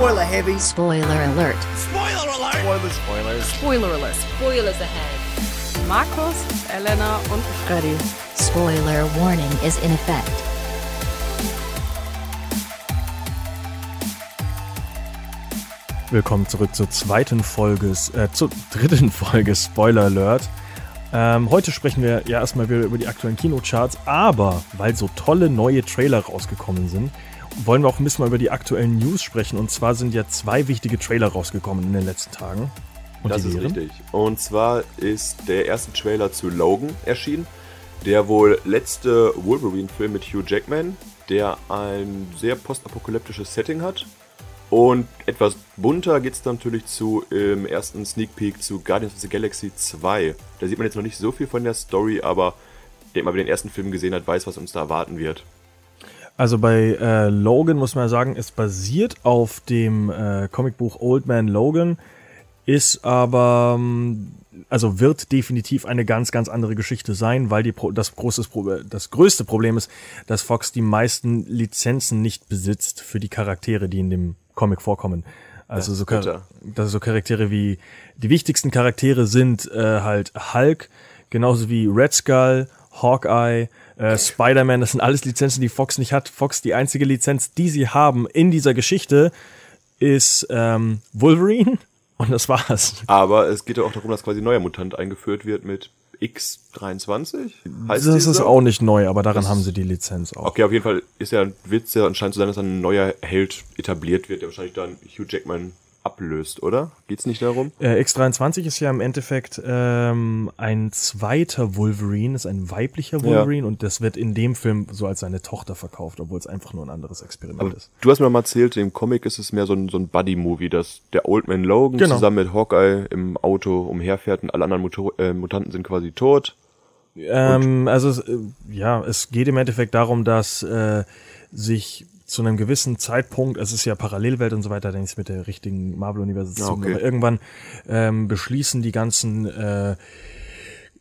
Spoiler heavy. Spoiler alert. Spoiler alert. Spoilers. Spoilers. Spoiler alert. Spoilers ahead. Markus, Elena und Freddy. Spoiler warning is in effect. Willkommen zurück zur zweiten Folge, äh, zur dritten Folge Spoiler Alert. Ähm, heute sprechen wir ja erstmal wieder über die aktuellen Kinocharts, aber weil so tolle neue Trailer rausgekommen sind, wollen wir auch ein bisschen mal über die aktuellen News sprechen. Und zwar sind ja zwei wichtige Trailer rausgekommen in den letzten Tagen. Und das ist wären? richtig. Und zwar ist der erste Trailer zu Logan erschienen. Der wohl letzte Wolverine-Film mit Hugh Jackman, der ein sehr postapokalyptisches Setting hat. Und etwas bunter geht es natürlich zu im ersten Sneak Peek zu Guardians of the Galaxy 2. Da sieht man jetzt noch nicht so viel von der Story, aber der mal den ersten Film gesehen hat, weiß, was uns da erwarten wird. Also bei äh, Logan muss man sagen, es basiert auf dem äh, Comicbuch Old Man Logan, ist aber, ähm, also wird definitiv eine ganz, ganz andere Geschichte sein, weil die, das, großes, das größte Problem ist, dass Fox die meisten Lizenzen nicht besitzt für die Charaktere, die in dem Comic vorkommen. Also so, Char so Charaktere wie, die wichtigsten Charaktere sind äh, halt Hulk, genauso wie Red Skull, Hawkeye, äh, Spider-Man, das sind alles Lizenzen, die Fox nicht hat. Fox, die einzige Lizenz, die sie haben in dieser Geschichte, ist ähm, Wolverine und das war's. Aber es geht ja auch darum, dass quasi ein neuer Mutant eingeführt wird mit X23? Heißt das ist so? auch nicht neu, aber daran das haben sie die Lizenz auch. Okay, auf jeden Fall ist ja, wird es ja anscheinend so sein, dass ein neuer Held etabliert wird, der wahrscheinlich dann Hugh Jackman ablöst, oder? Geht's nicht darum? Äh, X23 ist ja im Endeffekt ähm, ein zweiter Wolverine, ist ein weiblicher Wolverine ja. und das wird in dem Film so als seine Tochter verkauft, obwohl es einfach nur ein anderes Experiment Aber ist. Du hast mir mal erzählt, im Comic ist es mehr so ein, so ein Buddy-Movie, dass der Old Man Logan genau. zusammen mit Hawkeye im Auto umherfährt und alle anderen Muto äh, Mutanten sind quasi tot. Ähm, also äh, ja, es geht im Endeffekt darum, dass äh, sich zu einem gewissen Zeitpunkt, es ist ja Parallelwelt und so weiter, dann ist mit der richtigen Marvel-Universum, ja, okay. aber irgendwann ähm, beschließen die ganzen äh,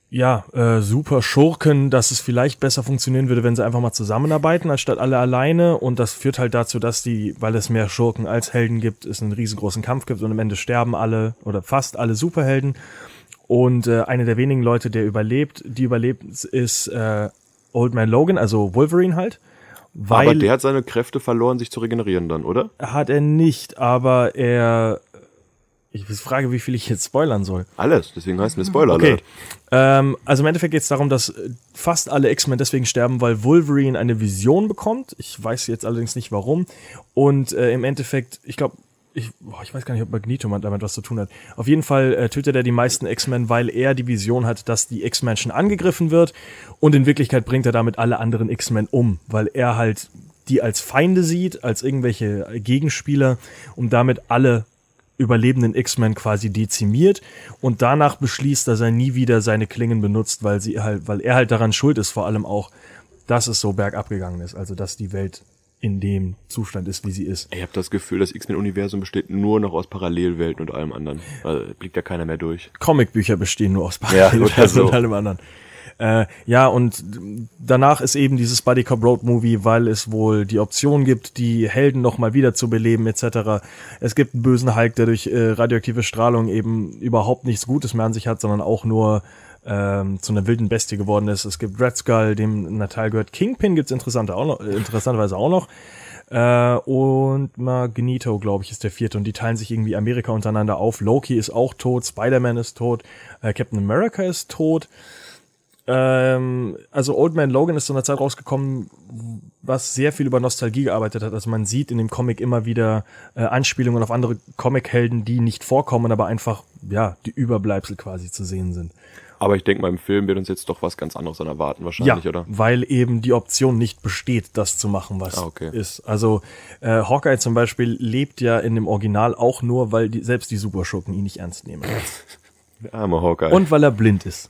ja, äh, super Schurken, dass es vielleicht besser funktionieren würde, wenn sie einfach mal zusammenarbeiten, anstatt alle alleine. Und das führt halt dazu, dass die, weil es mehr Schurken als Helden gibt, es einen riesengroßen Kampf gibt und am Ende sterben alle oder fast alle Superhelden. Und äh, einer der wenigen Leute, der überlebt, die überlebt, ist äh, Old Man Logan, also Wolverine halt. Weil aber der hat seine Kräfte verloren, sich zu regenerieren dann, oder? Hat er nicht, aber er. Ich frage, wie viel ich jetzt spoilern soll. Alles, deswegen heißt mir Spoiler. Okay. Ähm, also im Endeffekt geht es darum, dass fast alle X-Men deswegen sterben, weil Wolverine eine Vision bekommt. Ich weiß jetzt allerdings nicht warum. Und äh, im Endeffekt, ich glaube, ich, boah, ich weiß gar nicht, ob Magneto damit was zu tun hat. Auf jeden Fall äh, tötet er die meisten X-Men, weil er die Vision hat, dass die X-Men schon angegriffen wird. Und in Wirklichkeit bringt er damit alle anderen X-Men um, weil er halt die als Feinde sieht, als irgendwelche Gegenspieler und damit alle überlebenden X-Men quasi dezimiert. Und danach beschließt, dass er nie wieder seine Klingen benutzt, weil sie halt, weil er halt daran schuld ist, vor allem auch, dass es so bergab gegangen ist, also dass die Welt in dem Zustand ist, wie sie ist. Ich habe das Gefühl, das X-Men-Universum besteht nur noch aus Parallelwelten und allem anderen. Also blickt da keiner mehr durch. Comicbücher bestehen nur aus Parallelwelten ja, so. und allem anderen. Äh, ja, und danach ist eben dieses Buddy Cop Road Movie, weil es wohl die Option gibt, die Helden noch mal wieder zu beleben etc. Es gibt einen bösen Hulk, der durch äh, radioaktive Strahlung eben überhaupt nichts Gutes mehr an sich hat, sondern auch nur ähm, zu einer wilden Bestie geworden ist. Es gibt Red Skull, dem Natal gehört. Kingpin gibt's interessante äh, interessanterweise auch noch. Äh, und Magneto, glaube ich, ist der vierte. Und die teilen sich irgendwie Amerika untereinander auf. Loki ist auch tot, Spider-Man ist tot, äh, Captain America ist tot. Ähm, also Old Man Logan ist zu einer Zeit rausgekommen, was sehr viel über Nostalgie gearbeitet hat. Also man sieht in dem Comic immer wieder äh, Anspielungen auf andere Comic-Helden, die nicht vorkommen, aber einfach, ja, die Überbleibsel quasi zu sehen sind. Aber ich denke mal, im Film wird uns jetzt doch was ganz anderes dann erwarten, wahrscheinlich, ja, oder? Weil eben die Option nicht besteht, das zu machen, was ah, okay. ist. Also äh, Hawkeye zum Beispiel lebt ja in dem Original auch nur, weil die, selbst die Superschurken ihn nicht ernst nehmen. Der arme Hawkeye. Und weil er blind ist.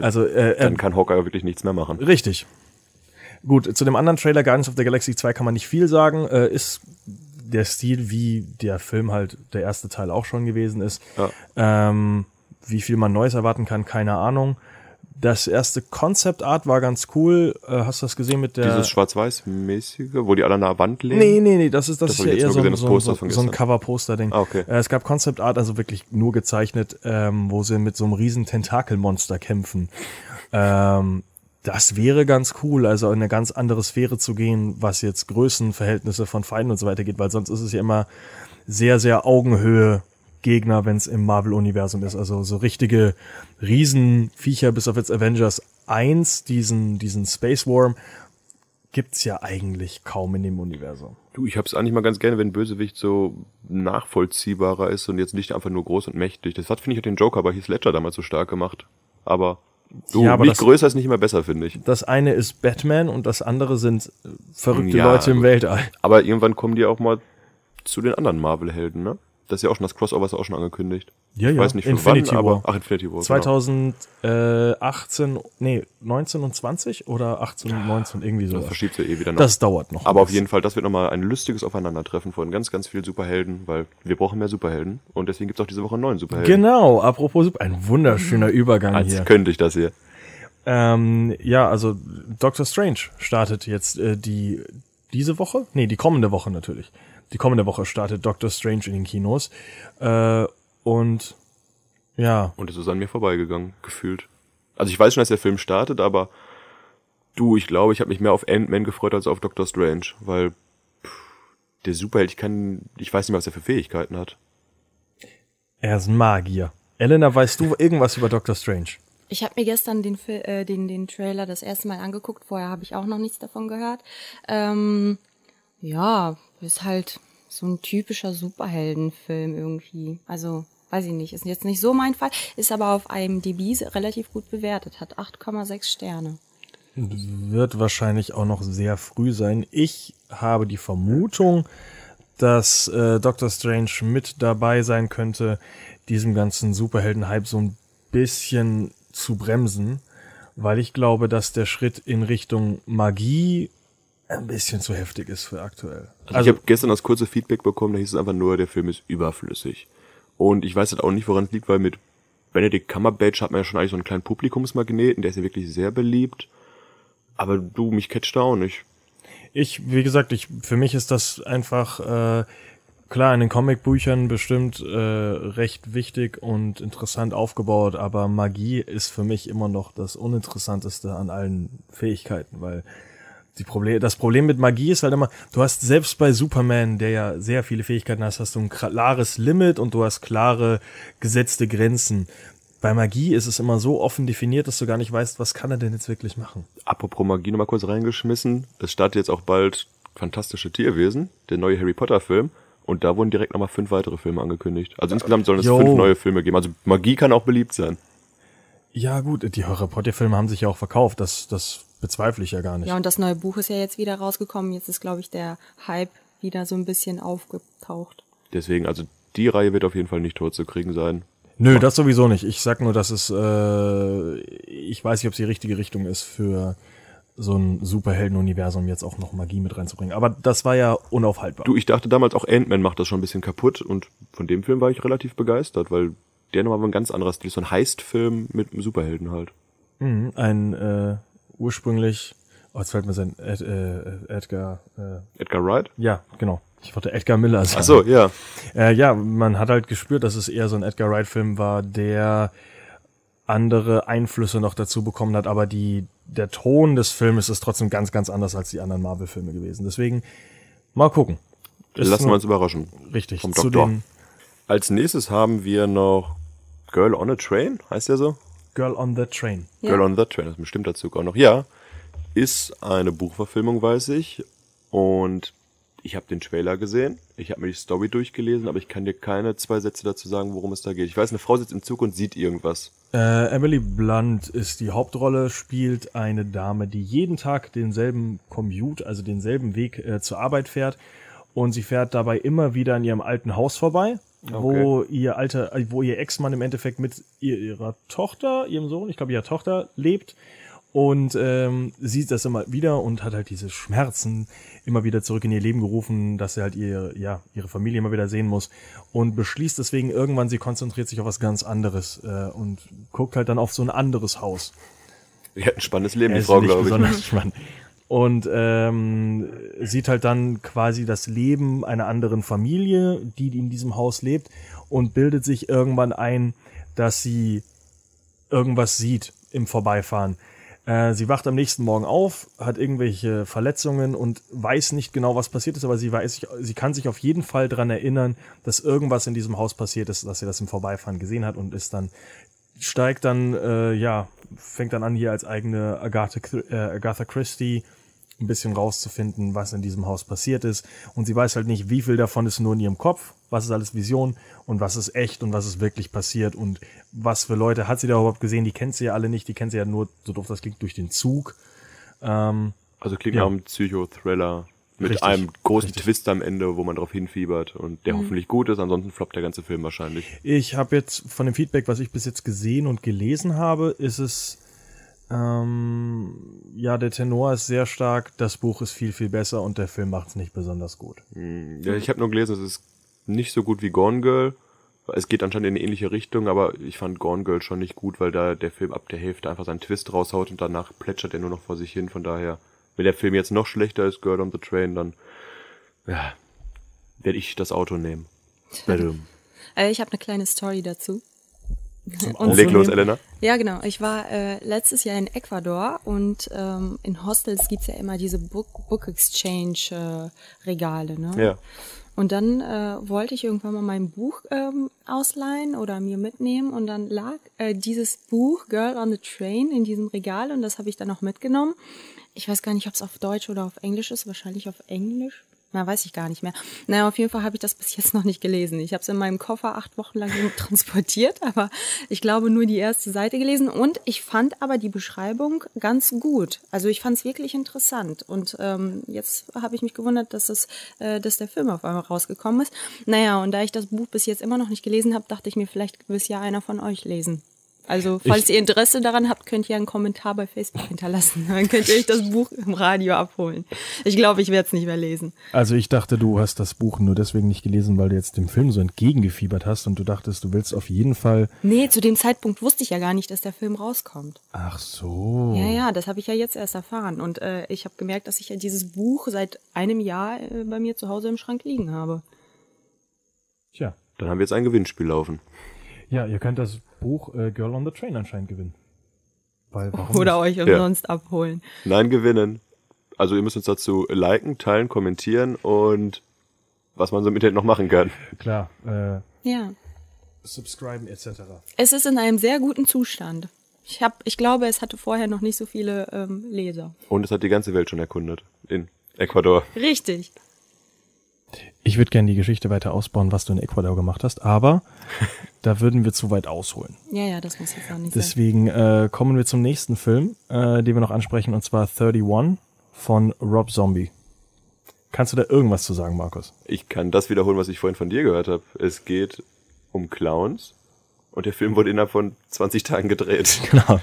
Also äh, dann kann Hawkeye wirklich nichts mehr machen. Richtig. Gut, zu dem anderen Trailer Guardians of the Galaxy 2 kann man nicht viel sagen. Äh, ist der Stil, wie der Film halt der erste Teil auch schon gewesen ist. Ja. Ähm, wie viel man Neues erwarten kann, keine Ahnung. das erste Concept Art war ganz cool. Äh, hast du das gesehen mit der. Dieses Schwarz-Weiß-mäßige, wo die alle an der Wand legen? Nee, nee, nee, das ist, das, das ist ja eher so, gesehen, so, so, so, ein Cover-Poster-Ding. Ah, okay. Äh, es gab Concept Art, also wirklich nur gezeichnet, ähm, wo sie mit so einem riesen Tentakelmonster kämpfen. Ähm, das wäre ganz cool, also in eine ganz andere Sphäre zu gehen, was jetzt Größenverhältnisse von Feinden und so weiter geht, weil sonst ist es ja immer sehr, sehr Augenhöhe Gegner, wenn es im Marvel-Universum ist. Also so richtige Riesenviecher, bis auf jetzt Avengers 1, diesen, diesen Space Worm, gibt's ja eigentlich kaum in dem Universum. Du, ich hab's eigentlich mal ganz gerne, wenn Bösewicht so nachvollziehbarer ist und jetzt nicht einfach nur groß und mächtig. Das hat, finde ich, den Joker bei Heath Ledger damals so stark gemacht. Aber du, ja, aber nicht das, größer ist nicht immer besser, finde ich. Das eine ist Batman und das andere sind verrückte ja, Leute im Weltall. Aber irgendwann kommen die auch mal zu den anderen Marvel-Helden, ne? Das ist ja auch schon, das Crossover ist auch schon angekündigt. Ja, ich ja. weiß nicht für Infinity wann, War. aber ach, Infinity War. 2018, genau. nee, 19 und 20 oder 18 und 19, irgendwie so. Das verschiebt sich eh wieder noch. Das dauert noch. Aber auf jeden Fall, das wird nochmal ein lustiges Aufeinandertreffen von ganz, ganz vielen Superhelden, weil wir brauchen mehr Superhelden und deswegen gibt's auch diese Woche einen neuen Superhelden. Genau, apropos Super, ein wunderschöner Übergang Als hier. könnte ich das hier. Ähm, ja, also Doctor Strange startet jetzt äh, die diese Woche? Nee, die kommende Woche natürlich die kommende Woche startet Doctor Strange in den Kinos. Äh, und ja. Und es ist an mir vorbeigegangen, gefühlt. Also ich weiß schon, dass der Film startet, aber du, ich glaube, ich habe mich mehr auf Ant-Man gefreut als auf Doctor Strange, weil pff, der Superheld, ich kann, ich weiß nicht mehr, was er für Fähigkeiten hat. Er ist ein Magier. Elena, weißt du irgendwas über Doctor Strange? Ich habe mir gestern den, äh, den, den Trailer das erste Mal angeguckt. Vorher habe ich auch noch nichts davon gehört. Ähm, ja, ist halt so ein typischer Superheldenfilm irgendwie. Also, weiß ich nicht, ist jetzt nicht so mein Fall, ist aber auf IMDb relativ gut bewertet, hat 8,6 Sterne. Wird wahrscheinlich auch noch sehr früh sein. Ich habe die Vermutung, dass äh, Doctor Strange mit dabei sein könnte, diesem ganzen Superhelden-Hype so ein bisschen zu bremsen, weil ich glaube, dass der Schritt in Richtung Magie ein bisschen zu heftig ist für aktuell. Also, also ich habe gestern das kurze Feedback bekommen, da hieß es einfach nur, der Film ist überflüssig. Und ich weiß halt auch nicht, woran es liegt, weil mit Benedict Cumberbatch hat man ja schon eigentlich so einen kleinen Publikumsmagneten, der ist ja wirklich sehr beliebt. Aber du, mich catcht da auch nicht. Ich, wie gesagt, ich, für mich ist das einfach, äh, klar, in den Comicbüchern bestimmt äh, recht wichtig und interessant aufgebaut, aber Magie ist für mich immer noch das Uninteressanteste an allen Fähigkeiten, weil die Problem, das Problem mit Magie ist halt immer, du hast selbst bei Superman, der ja sehr viele Fähigkeiten hast, hast du ein klares Limit und du hast klare gesetzte Grenzen. Bei Magie ist es immer so offen definiert, dass du gar nicht weißt, was kann er denn jetzt wirklich machen. Apropos Magie nochmal kurz reingeschmissen. Es startet jetzt auch bald Fantastische Tierwesen, der neue Harry Potter Film. Und da wurden direkt nochmal fünf weitere Filme angekündigt. Also insgesamt sollen es Yo. fünf neue Filme geben. Also Magie kann auch beliebt sein. Ja gut, die Harry Potter Filme haben sich ja auch verkauft. Das, das bezweifle ich ja gar nicht. Ja, und das neue Buch ist ja jetzt wieder rausgekommen. Jetzt ist, glaube ich, der Hype wieder so ein bisschen aufgetaucht. Deswegen, also die Reihe wird auf jeden Fall nicht tot zu kriegen sein. Nö, das sowieso nicht. Ich sag nur, dass es, äh, ich weiß nicht, ob es die richtige Richtung ist für so ein Superhelden-Universum jetzt auch noch Magie mit reinzubringen. Aber das war ja unaufhaltbar. Du, ich dachte damals auch Ant-Man macht das schon ein bisschen kaputt und von dem Film war ich relativ begeistert, weil der nochmal ein ganz anderer Stil ist. So ein Heist-Film mit Superhelden halt. Mhm, ein äh, ursprünglich, oh, jetzt fällt mir sein Ed, äh, Edgar. Äh, Edgar Wright? Ja, genau. Ich wollte Edgar Miller sagen. Ach so, ja. Äh, ja, man hat halt gespürt, dass es eher so ein Edgar Wright-Film war, der andere Einflüsse noch dazu bekommen hat, aber die, der Ton des Filmes ist trotzdem ganz, ganz anders als die anderen Marvel-Filme gewesen. Deswegen mal gucken. Ist Lassen wir uns überraschen. Richtig. Vom Doktor. Als nächstes haben wir noch Girl on a Train, heißt der so? Girl on the Train. Ja. Girl on the Train, das bestimmt dazu auch noch. Ja, ist eine Buchverfilmung, weiß ich. Und ich habe den Trailer gesehen, ich habe mir die Story durchgelesen, aber ich kann dir keine zwei Sätze dazu sagen, worum es da geht. Ich weiß, eine Frau sitzt im Zug und sieht irgendwas. Äh, Emily Blunt ist die Hauptrolle, spielt eine Dame, die jeden Tag denselben Commute, also denselben Weg äh, zur Arbeit fährt. Und sie fährt dabei immer wieder an ihrem alten Haus vorbei Okay. wo ihr alter, wo ihr Ex-Mann im Endeffekt mit ihr, ihrer Tochter, ihrem Sohn, ich glaube ihrer Tochter, lebt und ähm, sieht das immer wieder und hat halt diese Schmerzen immer wieder zurück in ihr Leben gerufen, dass sie halt ihr, ja, ihre Familie immer wieder sehen muss und beschließt deswegen irgendwann, sie konzentriert sich auf was ganz anderes äh, und guckt halt dann auf so ein anderes Haus. Hat ein spannendes Leben, die Frau, glaube ich. Besonders spannend. Und ähm, sieht halt dann quasi das Leben einer anderen Familie, die in diesem Haus lebt, und bildet sich irgendwann ein, dass sie irgendwas sieht im Vorbeifahren. Äh, sie wacht am nächsten Morgen auf, hat irgendwelche Verletzungen und weiß nicht genau, was passiert ist, aber sie weiß, sie kann sich auf jeden Fall dran erinnern, dass irgendwas in diesem Haus passiert ist, dass sie das im Vorbeifahren gesehen hat und ist dann steigt dann, äh, ja, fängt dann an hier als eigene Agatha, äh, Agatha Christie ein bisschen rauszufinden, was in diesem Haus passiert ist. Und sie weiß halt nicht, wie viel davon ist nur in ihrem Kopf, was ist alles Vision und was ist echt und was ist wirklich passiert und was für Leute hat sie da überhaupt gesehen. Die kennt sie ja alle nicht, die kennt sie ja nur, so doof das klingt, durch den Zug. Ähm, also klingt ja. nach einem Psychothriller mit richtig, einem großen richtig. Twist am Ende, wo man drauf hinfiebert und der mhm. hoffentlich gut ist, ansonsten floppt der ganze Film wahrscheinlich. Ich habe jetzt von dem Feedback, was ich bis jetzt gesehen und gelesen habe, ist es ähm, ja, der Tenor ist sehr stark, das Buch ist viel, viel besser und der Film macht es nicht besonders gut. Hm, ja, ich habe nur gelesen, es ist nicht so gut wie Gone Girl. Es geht anscheinend in eine ähnliche Richtung, aber ich fand Gone Girl schon nicht gut, weil da der Film ab der Hälfte einfach seinen Twist raushaut und danach plätschert er nur noch vor sich hin. Von daher, wenn der Film jetzt noch schlechter ist, Girl on the Train, dann ja, werde ich das Auto nehmen. Äh, ich habe eine kleine Story dazu. Und Leg los, Elena. Ja, genau. Ich war äh, letztes Jahr in Ecuador und ähm, in Hostels gibt's ja immer diese Book, Book Exchange äh, Regale. Ne? Ja. Und dann äh, wollte ich irgendwann mal mein Buch ähm, ausleihen oder mir mitnehmen und dann lag äh, dieses Buch Girl on the Train in diesem Regal und das habe ich dann auch mitgenommen. Ich weiß gar nicht, ob es auf Deutsch oder auf Englisch ist, wahrscheinlich auf Englisch. Na, weiß ich gar nicht mehr. Naja, auf jeden Fall habe ich das bis jetzt noch nicht gelesen. Ich habe es in meinem Koffer acht Wochen lang transportiert, aber ich glaube nur die erste Seite gelesen. Und ich fand aber die Beschreibung ganz gut. Also ich fand es wirklich interessant. Und ähm, jetzt habe ich mich gewundert, dass, es, äh, dass der Film auf einmal rausgekommen ist. Naja, und da ich das Buch bis jetzt immer noch nicht gelesen habe, dachte ich mir, vielleicht will es ja einer von euch lesen. Also, falls ich, ihr Interesse daran habt, könnt ihr einen Kommentar bei Facebook hinterlassen. Dann könnt ihr euch das Buch im Radio abholen. Ich glaube, ich werde es nicht mehr lesen. Also, ich dachte, du hast das Buch nur deswegen nicht gelesen, weil du jetzt dem Film so entgegengefiebert hast und du dachtest, du willst auf jeden Fall. Nee, zu dem Zeitpunkt wusste ich ja gar nicht, dass der Film rauskommt. Ach so. Ja, ja, das habe ich ja jetzt erst erfahren. Und äh, ich habe gemerkt, dass ich ja dieses Buch seit einem Jahr äh, bei mir zu Hause im Schrank liegen habe. Tja. Dann haben wir jetzt ein Gewinnspiel laufen. Ja, ihr könnt das Buch äh, Girl on the Train anscheinend gewinnen. Weil, Oder euch umsonst ja. abholen. Nein, gewinnen. Also ihr müsst uns dazu liken, teilen, kommentieren und was man so im Internet noch machen kann. Klar. Äh, ja. Subscriben etc. Es ist in einem sehr guten Zustand. Ich, hab, ich glaube, es hatte vorher noch nicht so viele ähm, Leser. Und es hat die ganze Welt schon erkundet. In Ecuador. Richtig. Ich würde gerne die Geschichte weiter ausbauen, was du in Ecuador gemacht hast, aber da würden wir zu weit ausholen. Ja, ja, das muss jetzt auch nicht Deswegen äh, kommen wir zum nächsten Film, äh, den wir noch ansprechen, und zwar 31 von Rob Zombie. Kannst du da irgendwas zu sagen, Markus? Ich kann das wiederholen, was ich vorhin von dir gehört habe. Es geht um Clowns und der Film wurde innerhalb von 20 Tagen gedreht. Genau.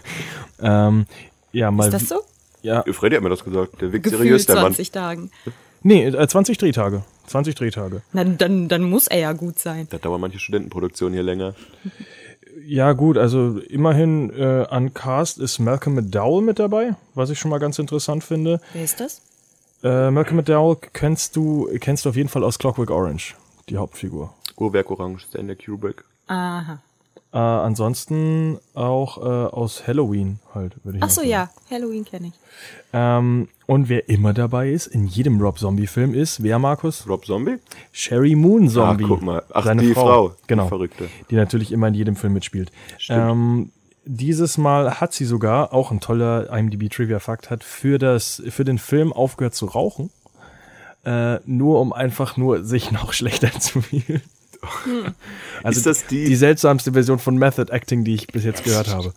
Ähm, ja, mal Ist das so? Ja. Freddy hat mir das gesagt. Der wirkt seriös, der 20 Mann. Tagen. Nee, äh, 20 Drehtage. 20 Drehtage. Na, dann, dann muss er ja gut sein. Da dauern manche Studentenproduktionen hier länger. Ja, gut, also immerhin äh, an Cast ist Malcolm McDowell mit dabei, was ich schon mal ganz interessant finde. Wer ist das? Äh, Malcolm McDowell kennst du, kennst du auf jeden Fall aus Clockwork Orange, die Hauptfigur. Uhrwerk Orange, Stanley Kubrick. Aha. Äh, ansonsten auch äh, aus Halloween halt, würde ich Ach so, ja, Halloween kenne ich. Ähm, und wer immer dabei ist, in jedem Rob Zombie-Film ist, wer, Markus? Rob Zombie? Sherry Moon Zombie. Ach, guck mal. Ach, seine die Frau. Frau. Genau. Die Verrückte. Die natürlich immer in jedem Film mitspielt. Ähm, dieses Mal hat sie sogar, auch ein toller IMDb-Trivia-Fakt, hat für, das, für den Film aufgehört zu rauchen. Äh, nur um einfach nur sich noch schlechter zu fühlen. Hm. Also ist das die, die seltsamste Version von Method Acting, die ich bis jetzt gehört habe.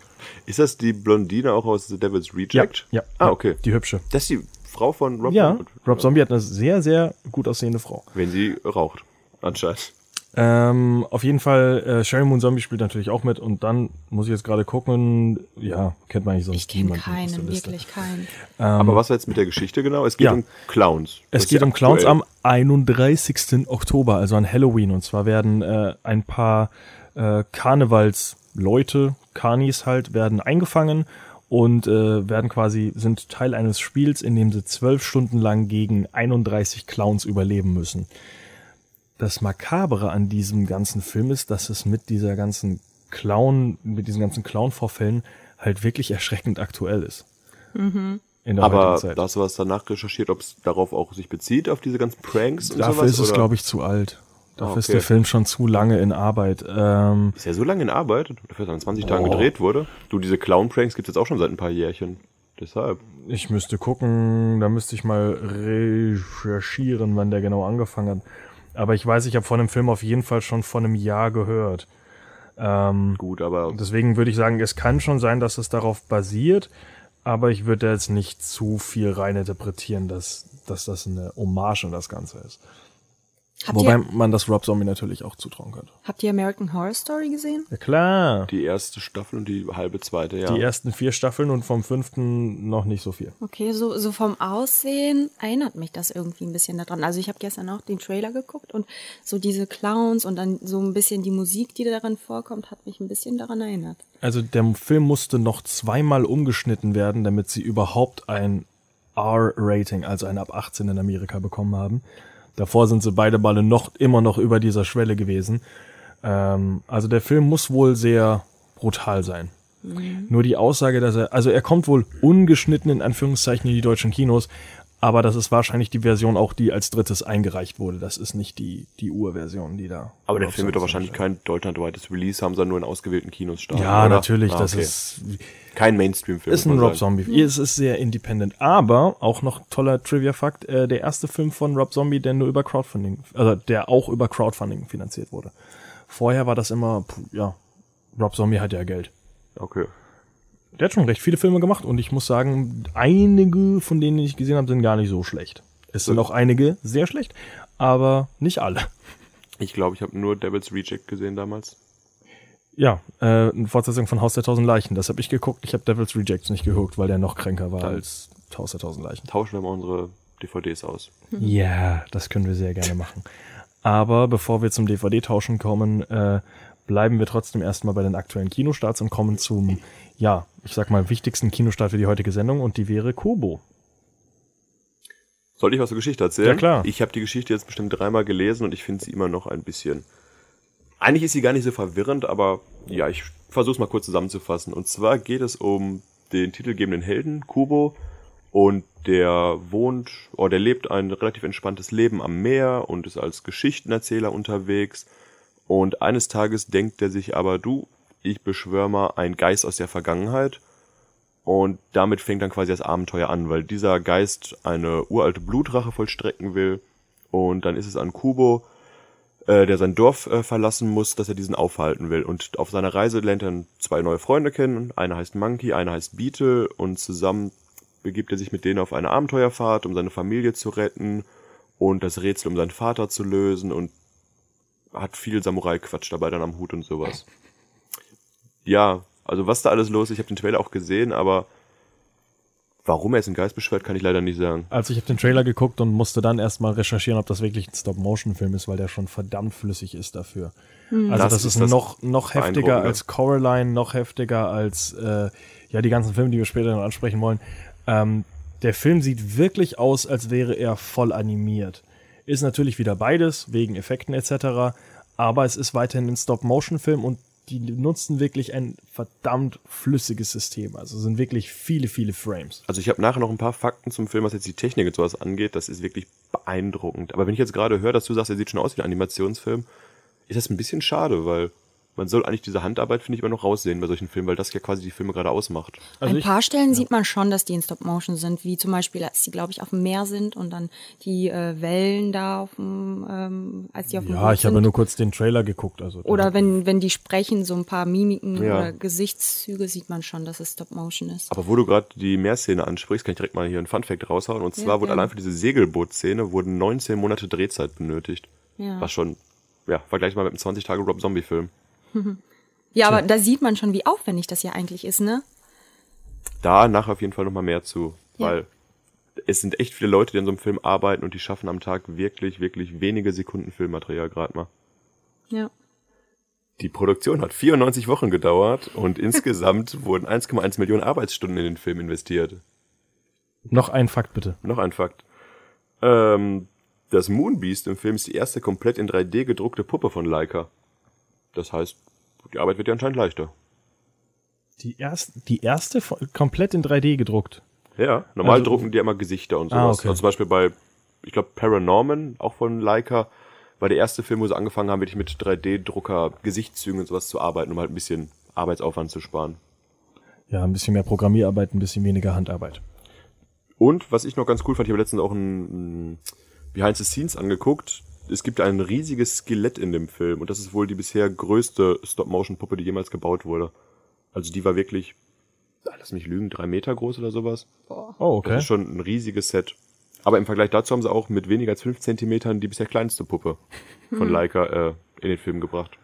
Ist das die Blondine auch aus The Devil's Reject? Ja. ja ah, okay. Die hübsche. Das ist die Frau von Rob Ja, Rob Zombie hat eine sehr, sehr gut aussehende Frau. Wenn sie raucht, anscheinend. Ähm, auf jeden Fall, äh, Sherry Moon Zombie spielt natürlich auch mit und dann muss ich jetzt gerade gucken, ja, kennt man eigentlich sonst ich kenn niemanden. keinen, wirklich keinen. Ähm, Aber was war jetzt mit der Geschichte genau? Es geht ja, um Clowns. Es geht um Clowns am 31. Oktober, also an Halloween. Und zwar werden äh, ein paar äh, Karnevalsleute, Carnies halt, werden eingefangen und äh, werden quasi, sind Teil eines Spiels, in dem sie zwölf Stunden lang gegen 31 Clowns überleben müssen. Das Makabere an diesem ganzen Film ist, dass es mit dieser ganzen Clown, mit diesen ganzen Clown-Vorfällen halt wirklich erschreckend aktuell ist. Mhm. Aber da hast du was danach recherchiert, ob es darauf auch sich bezieht, auf diese ganzen Pranks und Dafür sowas, ist es, glaube ich, zu alt. Dafür ah, okay. ist der Film schon zu lange in Arbeit. Ähm, ist er so lange in Arbeit? Dafür, dass er in 20 oh. Tagen gedreht wurde? Du, diese Clown-Pranks gibt es jetzt auch schon seit ein paar Jährchen. Deshalb. Ich müsste gucken, da müsste ich mal recherchieren, wann der genau angefangen hat. Aber ich weiß, ich habe von dem Film auf jeden Fall schon vor einem Jahr gehört. Ähm, Gut, aber. Deswegen würde ich sagen, es kann schon sein, dass es darauf basiert, aber ich würde jetzt nicht zu viel reininterpretieren, dass, dass das eine Hommage an das Ganze ist. Habt Wobei ihr, man das Rob Zombie natürlich auch zutrauen könnte. Habt ihr American Horror Story gesehen? Ja klar. Die erste Staffel und die halbe zweite, ja. Die ersten vier Staffeln und vom fünften noch nicht so viel. Okay, so, so vom Aussehen erinnert mich das irgendwie ein bisschen daran. Also ich habe gestern auch den Trailer geguckt und so diese Clowns und dann so ein bisschen die Musik, die darin vorkommt, hat mich ein bisschen daran erinnert. Also der Film musste noch zweimal umgeschnitten werden, damit sie überhaupt ein R-Rating, also ein ab 18 in Amerika bekommen haben. Davor sind sie beide Balle noch immer noch über dieser Schwelle gewesen. Ähm, also der Film muss wohl sehr brutal sein. Mhm. Nur die Aussage, dass er, also er kommt wohl ungeschnitten in Anführungszeichen in die deutschen Kinos, aber das ist wahrscheinlich die Version auch, die als drittes eingereicht wurde. Das ist nicht die, die Urversion, die da. Aber der Film wird doch wahrscheinlich kein deutschlandweites Release haben, sondern nur in ausgewählten Kinos starten. Ja, oder? natürlich. Ah, das okay. ist kein Mainstream-Film. Ist ein Rob Zombie. Mhm. Es ist sehr independent. Aber auch noch toller Trivia-Fakt: äh, Der erste Film von Rob Zombie, der nur über Crowdfunding, also der auch über Crowdfunding finanziert wurde. Vorher war das immer, ja, Rob Zombie hat ja Geld. Okay der hat schon recht viele Filme gemacht und ich muss sagen, einige von denen, die ich gesehen habe, sind gar nicht so schlecht. Es sind auch einige sehr schlecht, aber nicht alle. Ich glaube, ich habe nur Devil's Reject gesehen damals. Ja, äh, eine Fortsetzung von Haus der Tausend Leichen. Das habe ich geguckt. Ich habe Devil's Rejects nicht geguckt, weil der noch kränker war Dann als Haus der Tausend Leichen. Tauschen wir mal unsere DVDs aus. Ja, das können wir sehr gerne machen. Aber bevor wir zum DVD-Tauschen kommen, äh, bleiben wir trotzdem erstmal bei den aktuellen Kinostarts und kommen zum, ja, ich sag mal, wichtigsten Kinostart für die heutige Sendung und die wäre Kobo. Soll ich was zur Geschichte erzählen? Ja, klar. Ich habe die Geschichte jetzt bestimmt dreimal gelesen und ich finde sie immer noch ein bisschen. Eigentlich ist sie gar nicht so verwirrend, aber ja, ich versuche es mal kurz zusammenzufassen. Und zwar geht es um den titelgebenden Helden, Kubo, und der wohnt, oder der lebt ein relativ entspanntes Leben am Meer und ist als Geschichtenerzähler unterwegs und eines Tages denkt er sich aber, du, ich beschwör mal ein Geist aus der Vergangenheit. Und damit fängt dann quasi das Abenteuer an, weil dieser Geist eine uralte Blutrache vollstrecken will. Und dann ist es an Kubo, äh, der sein Dorf äh, verlassen muss, dass er diesen aufhalten will. Und auf seiner Reise lernt er zwei neue Freunde kennen. Einer heißt Monkey, einer heißt Beetle. Und zusammen begibt er sich mit denen auf eine Abenteuerfahrt, um seine Familie zu retten und das Rätsel um seinen Vater zu lösen. Und hat viel Samurai-Quatsch dabei dann am Hut und sowas. Ja, also was da alles los ist, ich habe den Trailer auch gesehen, aber warum er jetzt einen Geist beschwert, kann ich leider nicht sagen. Also ich habe den Trailer geguckt und musste dann erstmal recherchieren, ob das wirklich ein Stop-Motion-Film ist, weil der schon verdammt flüssig ist dafür. Mhm. Also das, das ist, ist noch, noch heftiger als Coraline, noch heftiger als äh, ja die ganzen Filme, die wir später noch ansprechen wollen. Ähm, der Film sieht wirklich aus, als wäre er voll animiert. Ist natürlich wieder beides, wegen Effekten etc. Aber es ist weiterhin ein Stop-Motion-Film und die nutzen wirklich ein verdammt flüssiges System. Also sind wirklich viele, viele Frames. Also ich habe nachher noch ein paar Fakten zum Film, was jetzt die Technik und sowas angeht. Das ist wirklich beeindruckend. Aber wenn ich jetzt gerade höre, dass du sagst, er sieht schon aus wie ein Animationsfilm, ist das ein bisschen schade, weil man soll eigentlich diese Handarbeit, finde ich, immer noch raussehen bei solchen Filmen, weil das ja quasi die Filme gerade ausmacht. Also Ein paar Stellen ja. sieht man schon, dass die in Stop Motion sind, wie zum Beispiel, als die, glaube ich, auf dem Meer sind und dann die äh, Wellen da auf dem, ähm, als die auf dem Ja, Boot ich habe nur kurz den Trailer geguckt. Also oder wenn, wenn die sprechen, so ein paar Mimiken ja. oder Gesichtszüge sieht man schon, dass es Stop Motion ist. Aber wo du gerade die Meerszene ansprichst, kann ich direkt mal hier einen Funfact raushauen. Und zwar ja, wurde allein für diese Segelbootszene wurden 19 Monate Drehzeit benötigt. Ja. Was schon, ja, vergleich mal mit einem 20-Tage-Rob-Zombie-Film. Ja, aber da sieht man schon, wie aufwendig das ja eigentlich ist, ne? Da nachher auf jeden Fall nochmal mehr zu, ja. weil es sind echt viele Leute, die an so einem Film arbeiten und die schaffen am Tag wirklich, wirklich wenige Sekunden Filmmaterial gerade mal. Ja. Die Produktion hat 94 Wochen gedauert und insgesamt wurden 1,1 Millionen Arbeitsstunden in den Film investiert. Noch ein Fakt bitte. Noch ein Fakt. Ähm, das Moonbeast im Film ist die erste komplett in 3D gedruckte Puppe von Leica. Das heißt, die Arbeit wird ja anscheinend leichter. Die erste, die erste komplett in 3D gedruckt. Ja, normal also, drucken die immer Gesichter und ah, sowas. Ah, okay. also zum Beispiel bei, ich glaube, Paranorman, auch von Leica, war der erste Film, wo sie angefangen haben, wirklich mit 3D-Drucker, Gesichtszügen und sowas zu arbeiten, um halt ein bisschen Arbeitsaufwand zu sparen. Ja, ein bisschen mehr Programmierarbeit, ein bisschen weniger Handarbeit. Und was ich noch ganz cool fand, ich habe letztens auch ein, ein Behind the Scenes angeguckt. Es gibt ein riesiges Skelett in dem Film und das ist wohl die bisher größte Stop-Motion-Puppe, die jemals gebaut wurde. Also die war wirklich, lass mich lügen, drei Meter groß oder sowas. Oh, okay. Das ist schon ein riesiges Set. Aber im Vergleich dazu haben sie auch mit weniger als fünf Zentimetern die bisher kleinste Puppe von Leica äh, in den Film gebracht.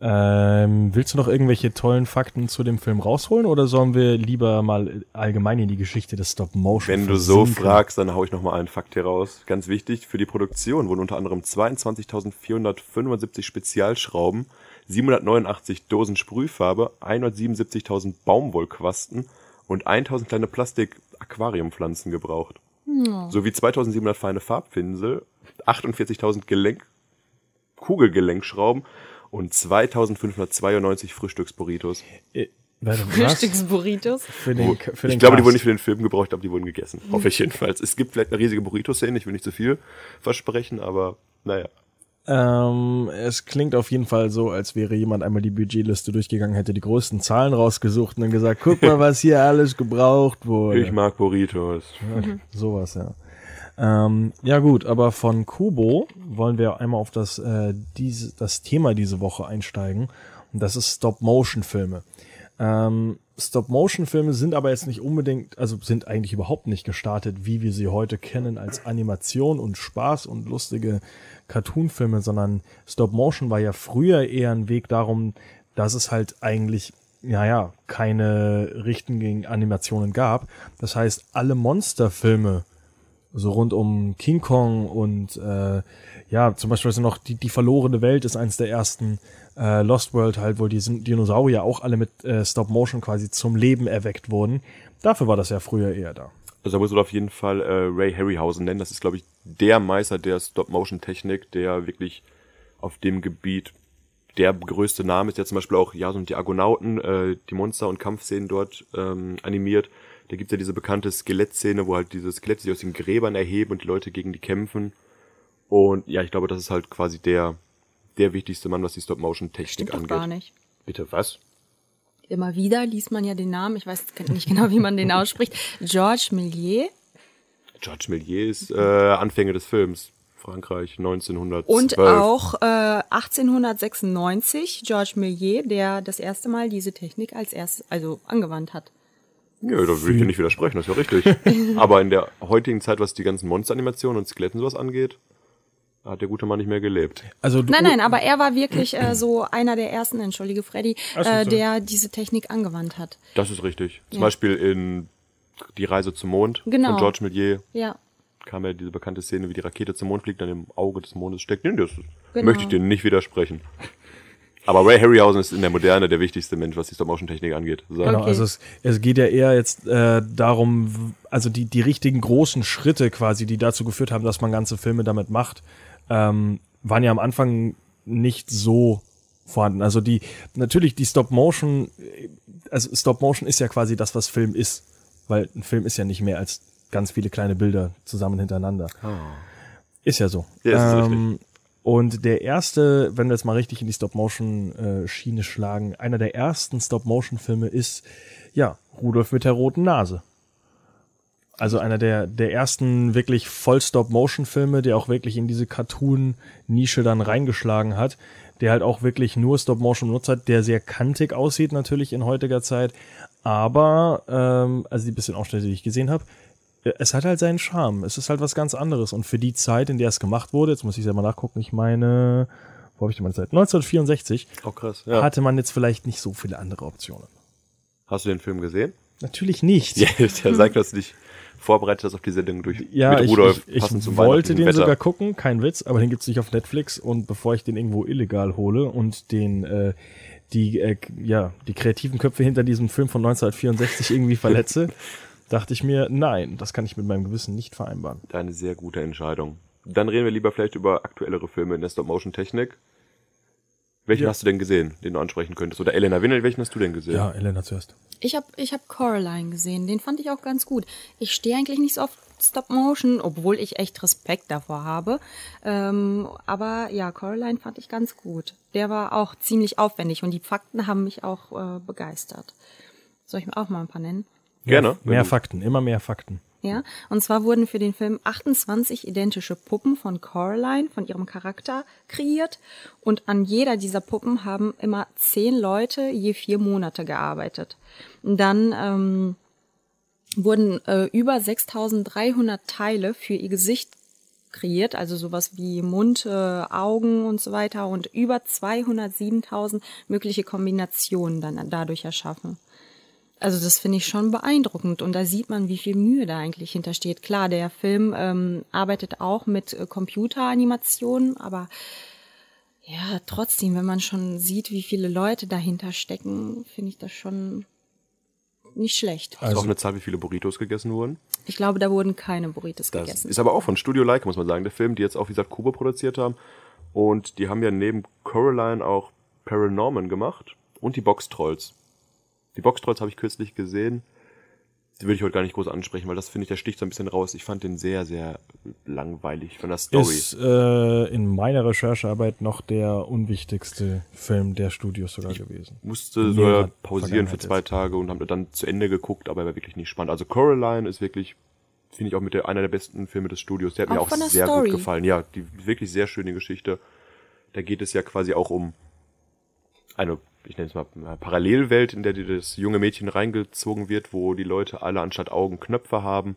Ähm, willst du noch irgendwelche tollen Fakten zu dem Film rausholen oder sollen wir lieber mal allgemein in die Geschichte des Stop Motion? Wenn du so fragst, dann hau ich noch mal einen Fakt hier raus. Ganz wichtig: Für die Produktion wurden unter anderem 22.475 Spezialschrauben, 789 Dosen Sprühfarbe, 177.000 Baumwollquasten und 1.000 kleine Plastik-Aquariumpflanzen gebraucht. Ja. Sowie 2.700 feine Farbpinsel, 48.000 Gelenk Kugelgelenkschrauben und 2592 Frühstücksburritos. Äh, Frühstücksburritos? Für den, für den ich glaube, die wurden nicht für den Film gebraucht, aber die wurden gegessen. Mhm. Hoffe ich jedenfalls. Es gibt vielleicht eine riesige Burrito-Szene, ich will nicht zu viel versprechen, aber naja. Ähm, es klingt auf jeden Fall so, als wäre jemand einmal die Budgetliste durchgegangen, hätte die größten Zahlen rausgesucht und dann gesagt, guck mal, was hier alles gebraucht wurde. Ich mag Burritos. Ja, sowas, ja. Ähm, ja gut, aber von Kubo wollen wir einmal auf das, äh, diese, das Thema diese Woche einsteigen. Und das ist Stop-Motion-Filme. Ähm, Stop-Motion-Filme sind aber jetzt nicht unbedingt, also sind eigentlich überhaupt nicht gestartet, wie wir sie heute kennen, als Animation und Spaß und lustige Cartoon-Filme, sondern Stop-Motion war ja früher eher ein Weg darum, dass es halt eigentlich ja, ja, keine richtigen Animationen gab. Das heißt, alle Monsterfilme so rund um King Kong und äh, ja, zum Beispiel also noch die, die verlorene Welt ist eins der ersten äh, Lost World halt, wo die Dinosaurier auch alle mit äh, Stop Motion quasi zum Leben erweckt wurden. Dafür war das ja früher eher da. Also da muss man auf jeden Fall äh, Ray Harryhausen nennen. Das ist, glaube ich, der Meister der Stop-Motion-Technik, der wirklich auf dem Gebiet der größte Name ist, der zum Beispiel auch ja so die Argonauten, äh, die Monster- und Kampfszenen dort ähm, animiert. Da gibt's ja diese bekannte Skelettszene, wo halt diese Skelette sich aus den Gräbern erheben und die Leute gegen die kämpfen. Und ja, ich glaube, das ist halt quasi der, der wichtigste Mann, was die Stop-Motion-Technik angeht. gar nicht. Bitte, was? Immer wieder liest man ja den Namen, ich weiß nicht genau, wie man den ausspricht. Georges Millier. Georges Millier ist äh, Anfänger des Films. Frankreich 1912. Und auch äh, 1896 Georges Millier, der das erste Mal diese Technik als erstes also angewandt hat. Ja, da würde ich dir nicht widersprechen, das ist ja richtig. Aber in der heutigen Zeit, was die ganzen Monsteranimationen und Skeletten sowas angeht, hat der gute Mann nicht mehr gelebt. Also nein, nein, aber er war wirklich äh, so einer der ersten, entschuldige Freddy, äh, der diese Technik angewandt hat. Das ist richtig. Zum ja. Beispiel in Die Reise zum Mond genau. von George Millier. Ja. Kam ja diese bekannte Szene, wie die Rakete zum Mond fliegt, dann im Auge des Mondes steckt. Nee, das genau. möchte ich dir nicht widersprechen. Aber Ray Harryhausen ist in der Moderne der wichtigste Mensch, was die Stop-Motion-Technik angeht. So. Genau, also es, es geht ja eher jetzt äh, darum, also die, die richtigen großen Schritte quasi, die dazu geführt haben, dass man ganze Filme damit macht, ähm, waren ja am Anfang nicht so vorhanden. Also die, natürlich die Stop-Motion, also Stop-Motion ist ja quasi das, was Film ist. Weil ein Film ist ja nicht mehr als ganz viele kleine Bilder zusammen hintereinander. Oh. Ist ja so. Ja, ist ähm, und der erste, wenn wir jetzt mal richtig in die Stop-Motion-Schiene schlagen, einer der ersten Stop-Motion-Filme ist, ja, Rudolf mit der roten Nase. Also einer der, der ersten wirklich voll Stop-Motion-Filme, der auch wirklich in diese Cartoon-Nische dann reingeschlagen hat, der halt auch wirklich nur Stop-Motion benutzt hat, der sehr kantig aussieht natürlich in heutiger Zeit, aber, ähm, also die bisschen Ausschnitte, die ich gesehen habe, es hat halt seinen Charme. Es ist halt was ganz anderes. Und für die Zeit, in der es gemacht wurde, jetzt muss ich selber nachgucken, ich meine, wo habe ich die meine Zeit? 1964. Oh, krass, ja. Hatte man jetzt vielleicht nicht so viele andere Optionen. Hast du den Film gesehen? Natürlich nicht. Ja, der sagt das nicht vorbereitet hast auf die Sendung durch ja, mit Rudolf. Ich, ich, ich wollte den Wetter. sogar gucken, kein Witz, aber den gibt's nicht auf Netflix und bevor ich den irgendwo illegal hole und den äh, die äh, ja die kreativen Köpfe hinter diesem Film von 1964 irgendwie verletze, dachte ich mir, nein, das kann ich mit meinem Gewissen nicht vereinbaren. Eine sehr gute Entscheidung. Dann reden wir lieber vielleicht über aktuellere Filme in der Stop-Motion-Technik. Welchen ja. hast du denn gesehen, den du ansprechen könntest? Oder Elena Winnel, welchen hast du denn gesehen? Ja, Elena zuerst. Ich habe ich hab Coraline gesehen, den fand ich auch ganz gut. Ich stehe eigentlich nicht so auf Stop Motion, obwohl ich echt Respekt davor habe. Ähm, aber ja, Coraline fand ich ganz gut. Der war auch ziemlich aufwendig und die Fakten haben mich auch äh, begeistert. Soll ich mir auch mal ein paar nennen? Gerne. Mehr Fakten, immer mehr Fakten. Ja, und zwar wurden für den Film 28 identische Puppen von Coraline, von ihrem Charakter, kreiert. Und an jeder dieser Puppen haben immer zehn Leute je vier Monate gearbeitet. Und dann ähm, wurden äh, über 6300 Teile für ihr Gesicht kreiert, also sowas wie Mund, äh, Augen und so weiter und über 207.000 mögliche Kombinationen dann dadurch erschaffen. Also das finde ich schon beeindruckend und da sieht man, wie viel Mühe da eigentlich hintersteht. Klar, der Film ähm, arbeitet auch mit äh, Computeranimationen, aber ja, trotzdem, wenn man schon sieht, wie viele Leute dahinter stecken, finde ich das schon nicht schlecht. Hast also, du auch eine Zahl, wie viele Burritos gegessen wurden? Ich glaube, da wurden keine Burritos das gegessen. Ist aber auch von Studio Leica, muss man sagen, der Film, die jetzt auch, wie gesagt, Kubo produziert haben. Und die haben ja neben Coraline auch Paranorman gemacht und die Box Trolls. Die Box Trolls habe ich kürzlich gesehen. Die würde ich heute gar nicht groß ansprechen, weil das finde ich, der sticht so ein bisschen raus. Ich fand den sehr, sehr langweilig von der Story. Ist äh, in meiner Recherchearbeit noch der unwichtigste Film der Studios sogar ich gewesen. Musste sogar pausieren für zwei Tage und habe dann zu Ende geguckt, aber er war wirklich nicht spannend. Also Coraline ist wirklich, finde ich auch mit der, einer der besten Filme des Studios. Der hat auch mir auch sehr Story. gut gefallen. Ja, die wirklich sehr schöne Geschichte. Da geht es ja quasi auch um eine ich nenne es mal Parallelwelt, in der das junge Mädchen reingezogen wird, wo die Leute alle anstatt Augen Knöpfe haben.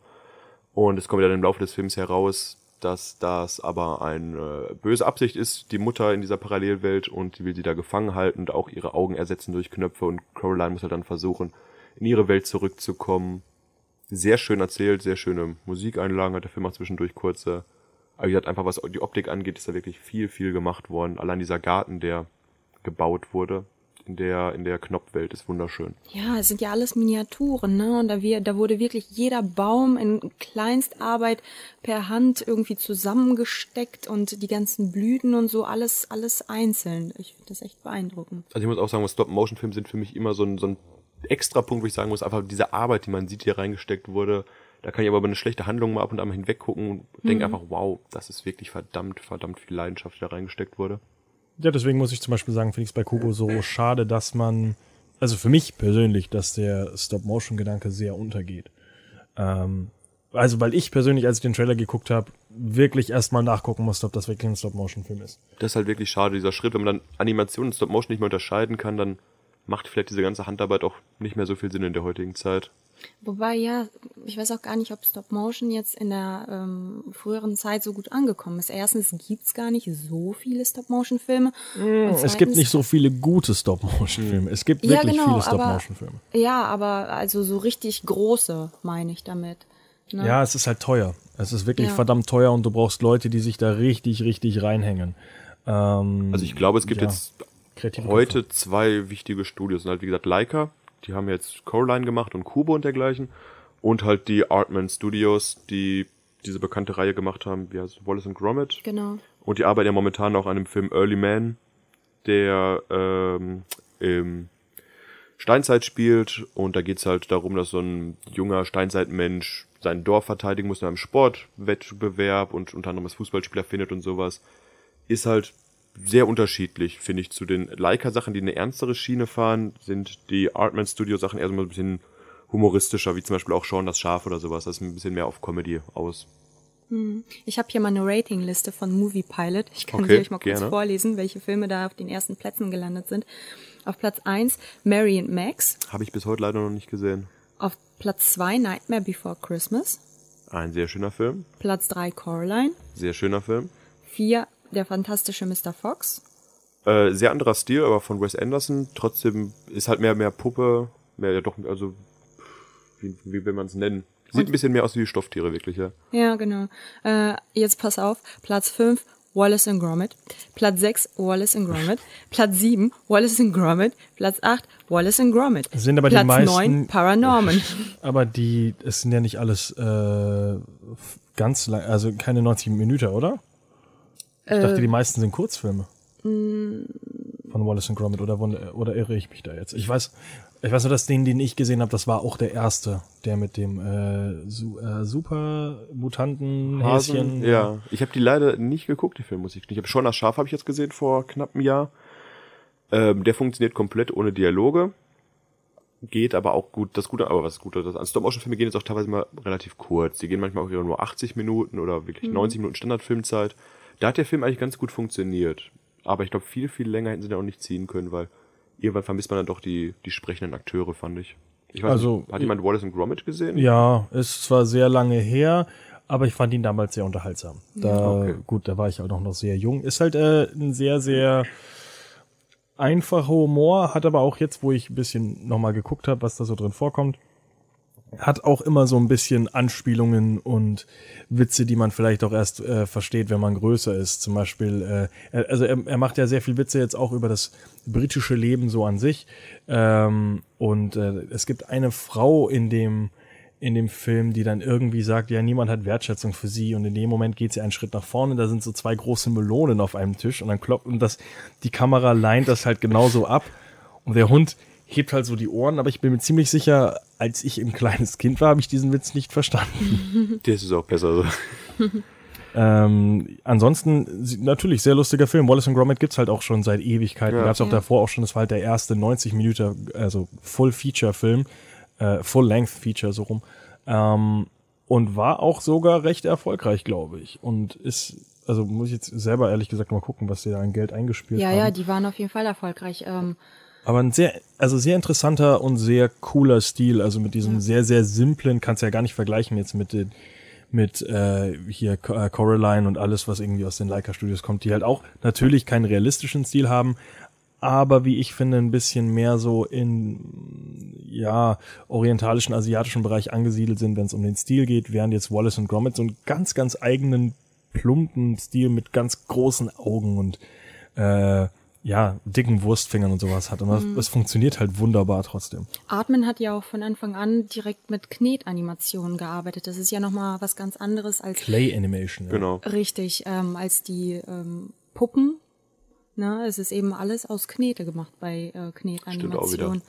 Und es kommt dann im Laufe des Films heraus, dass das aber eine äh, böse Absicht ist, die Mutter in dieser Parallelwelt und die will sie da gefangen halten und auch ihre Augen ersetzen durch Knöpfe und Caroline muss halt dann versuchen, in ihre Welt zurückzukommen. Sehr schön erzählt, sehr schöne Musikeinlagen hat der Film auch zwischendurch kurze. Aber wie gesagt, einfach was die Optik angeht, ist da wirklich viel, viel gemacht worden. Allein dieser Garten, der gebaut wurde, in der, in der Knopfwelt ist wunderschön. Ja, es sind ja alles Miniaturen, ne? Und da, wir, da wurde wirklich jeder Baum in Kleinstarbeit per Hand irgendwie zusammengesteckt und die ganzen Blüten und so, alles, alles einzeln. Ich finde das echt beeindruckend. Also ich muss auch sagen, Stop-Motion-Filme sind für mich immer so ein, so ein extra Punkt, wo ich sagen muss, einfach diese Arbeit, die man sieht, hier reingesteckt wurde. Da kann ich aber über eine schlechte Handlung mal ab und an mal hinweggucken und mhm. denke einfach, wow, das ist wirklich verdammt, verdammt viel Leidenschaft, die da reingesteckt wurde. Ja, deswegen muss ich zum Beispiel sagen, finde ich es bei Kubo so schade, dass man, also für mich persönlich, dass der Stop-Motion-Gedanke sehr untergeht. Ähm, also weil ich persönlich, als ich den Trailer geguckt habe, wirklich erstmal nachgucken musste, ob das wirklich ein Stop-Motion-Film ist. Das ist halt wirklich schade, dieser Schritt. Wenn man dann Animation und Stop-Motion nicht mehr unterscheiden kann, dann macht vielleicht diese ganze Handarbeit auch nicht mehr so viel Sinn in der heutigen Zeit. Wobei ja, ich weiß auch gar nicht, ob Stop Motion jetzt in der ähm, früheren Zeit so gut angekommen ist. Erstens gibt's gar nicht so viele Stop Motion Filme. Mm, es gibt nicht so viele gute Stop Motion Filme. Es gibt ja, wirklich genau, viele Stop Motion Filme. Ja, aber also so richtig große meine ich damit. Ne? Ja, es ist halt teuer. Es ist wirklich ja. verdammt teuer und du brauchst Leute, die sich da richtig, richtig reinhängen. Ähm, also ich glaube, es gibt ja, jetzt heute zwei wichtige Studios. Und halt wie gesagt Leica die haben jetzt Coraline gemacht und Kubo und dergleichen. Und halt die Artman Studios, die diese bekannte Reihe gemacht haben, wie heißt Wallace and Gromit. Genau. Und die arbeiten ja momentan auch an dem Film Early Man, der ähm, im Steinzeit spielt. Und da geht's halt darum, dass so ein junger Steinzeitmensch sein Dorf verteidigen muss in einem Sportwettbewerb und unter anderem das Fußballspieler findet und sowas. Ist halt sehr unterschiedlich, finde ich, zu den Leica-Sachen, die eine ernstere Schiene fahren, sind die Artman Studio-Sachen eher so ein bisschen humoristischer, wie zum Beispiel auch Sean das Schaf oder sowas. Das ist ein bisschen mehr auf Comedy aus. Hm. Ich habe hier mal eine Ratingliste von Movie Pilot. Ich kann okay, sie euch mal kurz gerne. vorlesen, welche Filme da auf den ersten Plätzen gelandet sind. Auf Platz 1 Mary and Max. Habe ich bis heute leider noch nicht gesehen. Auf Platz 2 Nightmare Before Christmas. Ein sehr schöner Film. Platz 3 Coraline. Sehr schöner Film. 4 der fantastische Mr. Fox. Äh, sehr anderer Stil, aber von Wes Anderson. Trotzdem ist halt mehr mehr Puppe, mehr ja doch, also wie, wie will man es nennen? Sieht ein bisschen mehr aus wie Stofftiere, wirklich, ja. Ja, genau. Äh, jetzt pass auf, Platz 5, Wallace and Gromit. Platz 6, Wallace and Gromit. Platz 7, Wallace and Gromit. Platz 8, Wallace and Gromit. Das sind aber Platz die meisten, 9, Paranorman. Aber die, es sind ja nicht alles äh, ganz lang, also keine 90 Minuten, oder? Ich dachte, Äh, die meisten sind Kurzfilme. mm. Von Wallace and Gromit oder, oder irre ich mich da jetzt? Ich weiß, ich weiß nur, dass den, den ich gesehen habe, das war auch der erste, der mit dem äh, su äh, super Mutanten Häschen. Ja, ich habe die leider nicht geguckt, die Filme, muss ich nicht. Ich habe schon das Schaf habe ich jetzt gesehen vor knapp einem Jahr. Ähm, der funktioniert komplett ohne Dialoge. Geht aber auch gut, das Gute, aber was ist gut, das an Stop-Motion-Filme gehen jetzt auch teilweise mal relativ kurz. Die gehen manchmal auch wieder nur 80 Minuten oder wirklich Mhm. 90 Minuten Standardfilmzeit. Da hat der Film eigentlich ganz gut funktioniert. Aber ich glaube, viel, viel länger hätten sie den auch nicht ziehen können, weil irgendwann vermisst man dann doch die, die sprechenden Akteure, fand ich. Ich weiß Also, nicht, hat jemand Wallace and Gromit gesehen? Ja, ist zwar sehr lange her, aber ich fand ihn damals sehr unterhaltsam. Da, Okay. Gut, da war ich halt auch noch sehr jung. Ist halt äh, ein sehr, sehr einfacher Humor, hat aber auch jetzt, wo ich ein bisschen nochmal geguckt habe, was da so drin vorkommt, hat auch immer so ein bisschen Anspielungen und Witze, die man vielleicht auch erst äh, versteht, wenn man größer ist. Zum Beispiel, äh, er- also er, er macht ja sehr viel Witze jetzt auch über das britische Leben so an sich. Ähm, und äh, es gibt eine Frau in dem in dem Film, die dann irgendwie sagt, ja, niemand hat Wertschätzung für sie und in dem Moment geht sie einen Schritt nach vorne, da sind so zwei große Melonen auf einem Tisch und dann klopft und das, die Kamera leint das halt genauso ab und der Hund hebt halt so die Ohren, aber ich bin mir ziemlich sicher, als ich ein kleines Kind war, habe ich diesen Witz nicht verstanden. Das ist auch besser so. Ähm, ansonsten natürlich sehr lustiger Film. Wallace and Gromit gibt's halt auch schon seit Ewigkeiten. Ja. Gab's auch davor auch schon. Das war halt der erste 90 Minuten, also Full-Feature-Film, äh, Full-Length-Feature so rum. Ähm, und war auch sogar recht erfolgreich, glaube ich. Und ist, also muss ich jetzt selber ehrlich gesagt mal gucken, was sie da an Geld eingespielt ja, haben. ja, die waren auf jeden Fall erfolgreich. Ähm, Aber ein sehr, also sehr interessanter und sehr cooler Stil. Also mit diesem sehr, sehr simplen, kannst ja gar nicht vergleichen jetzt mit den, mit äh, hier äh, Coraline und alles, was irgendwie aus den Leica Studios kommt, die halt auch natürlich keinen realistischen Stil haben, aber wie ich finde, ein bisschen mehr so in ja orientalischen, asiatischen Bereich angesiedelt sind, wenn es um den Stil geht, während jetzt Wallace und Gromit so einen ganz, ganz eigenen plumpen Stil mit ganz großen Augen und äh, ja, dicken Wurstfingern und sowas hat. Und das, das funktioniert halt wunderbar trotzdem. Artman hat ja auch von Anfang an direkt mit Knetanimationen gearbeitet. Das ist ja nochmal was ganz anderes als Clay Animation. Ja. Genau. richtig, ähm, als die ähm, Puppen. Ne, es ist eben alles aus Knete gemacht bei äh, Stimmt auch wieder. Knetanimationen.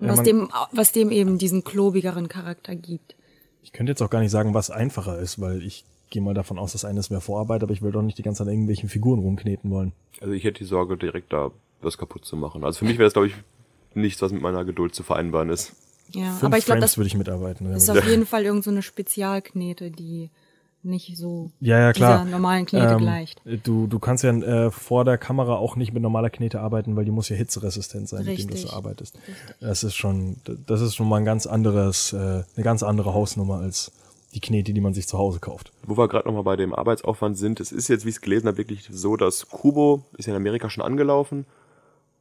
Ja, Was man- dem, was dem eben diesen klobigeren Charakter gibt. Ich könnte jetzt auch gar nicht sagen, was einfacher ist, weil ich gehe mal davon aus, dass eines mehr Vorarbeit, aber ich will doch nicht die ganze Zeit an irgendwelchen Figuren rumkneten wollen. Also ich hätte die Sorge, direkt da was kaputt zu machen. Also für mich wäre das, glaube ich, nichts, was mit meiner Geduld zu vereinbaren ist. Ja, Fünf aber ich glaube, das würde ich mitarbeiten. ist Ja, auf jeden Fall irgend so eine Spezialknete, die nicht so ja, ja, klar. dieser normalen Knete Ähm, gleicht. Du, du kannst ja äh, vor der Kamera auch nicht mit normaler Knete arbeiten, weil die muss ja hitzeresistent sein, mit dem du Richtig. so arbeitest. Das ist schon, das ist schon mal ein ganz anderes, äh, eine ganz andere Hausnummer als die Knete, die man sich zu Hause kauft. Wo wir gerade nochmal bei dem Arbeitsaufwand sind, es ist jetzt, wie ich es gelesen habe, wirklich so, dass Kubo ist ja in Amerika schon angelaufen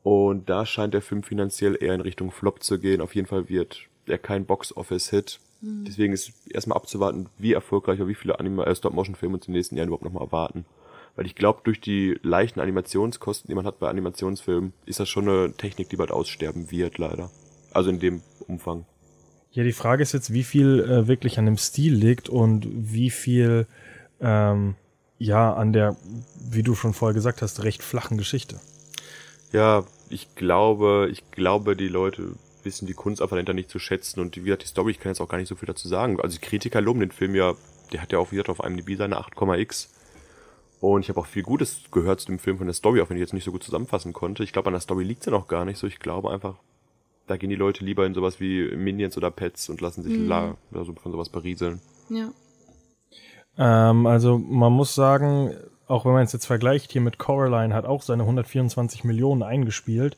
und da scheint der Film finanziell eher in Richtung Flop zu gehen. Auf jeden Fall wird er kein Box-Office-Hit. Deswegen ist erstmal abzuwarten, wie erfolgreich oder wie viele Anima äh, Stop-Motion-Filme uns in den nächsten Jahren überhaupt nochmal erwarten. Weil ich glaube, durch die leichten Animationskosten, die man hat bei Animationsfilmen, ist das schon eine Technik, die bald aussterben wird, leider. Also in dem Umfang. Ja, die Frage ist jetzt, wie viel äh, wirklich an dem Stil liegt und wie viel ähm, ja an der, wie du schon vorher gesagt hast, recht flachen Geschichte. Ja, ich glaube, ich glaube, die Leute wissen die Kunst einfach dahinter nicht zu schätzen und wie gesagt, die Story, ich kann jetzt auch gar nicht so viel dazu sagen. Also die Kritiker loben den Film ja, der hat ja auch wie gesagt auf einem DB seine 8,x. Und ich habe auch viel Gutes gehört zu dem Film von der Story, auch wenn ich jetzt nicht so gut zusammenfassen konnte. Ich glaube, an der Story liegt ja noch gar nicht so. Ich glaube einfach, da gehen die Leute lieber in sowas wie Minions oder Pets und lassen sich la also von sowas berieseln. Ja. Ähm, also man muss sagen, auch wenn man es jetzt vergleicht hier mit Coraline, hat auch seine 124 Millionen eingespielt,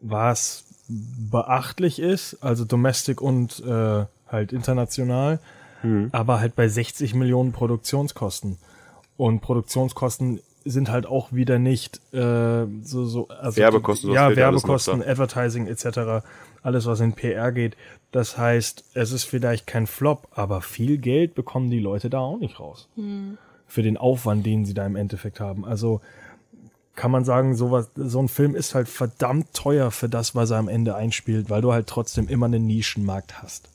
was beachtlich ist, also domestic und äh, halt international, aber halt bei 60 Millionen Produktionskosten. Und Produktionskosten sind halt auch wieder nicht äh, so so also Werbekosten, die, ja Werbekosten, Advertising etc. Alles was in PR geht. Das heißt, es ist vielleicht kein Flop, aber viel Geld bekommen die Leute da auch nicht raus hm. für den Aufwand, den sie da im Endeffekt haben. Also kann man sagen, sowas, so ein Film ist halt verdammt teuer für das, was er am Ende einspielt, weil du halt trotzdem immer einen Nischenmarkt hast.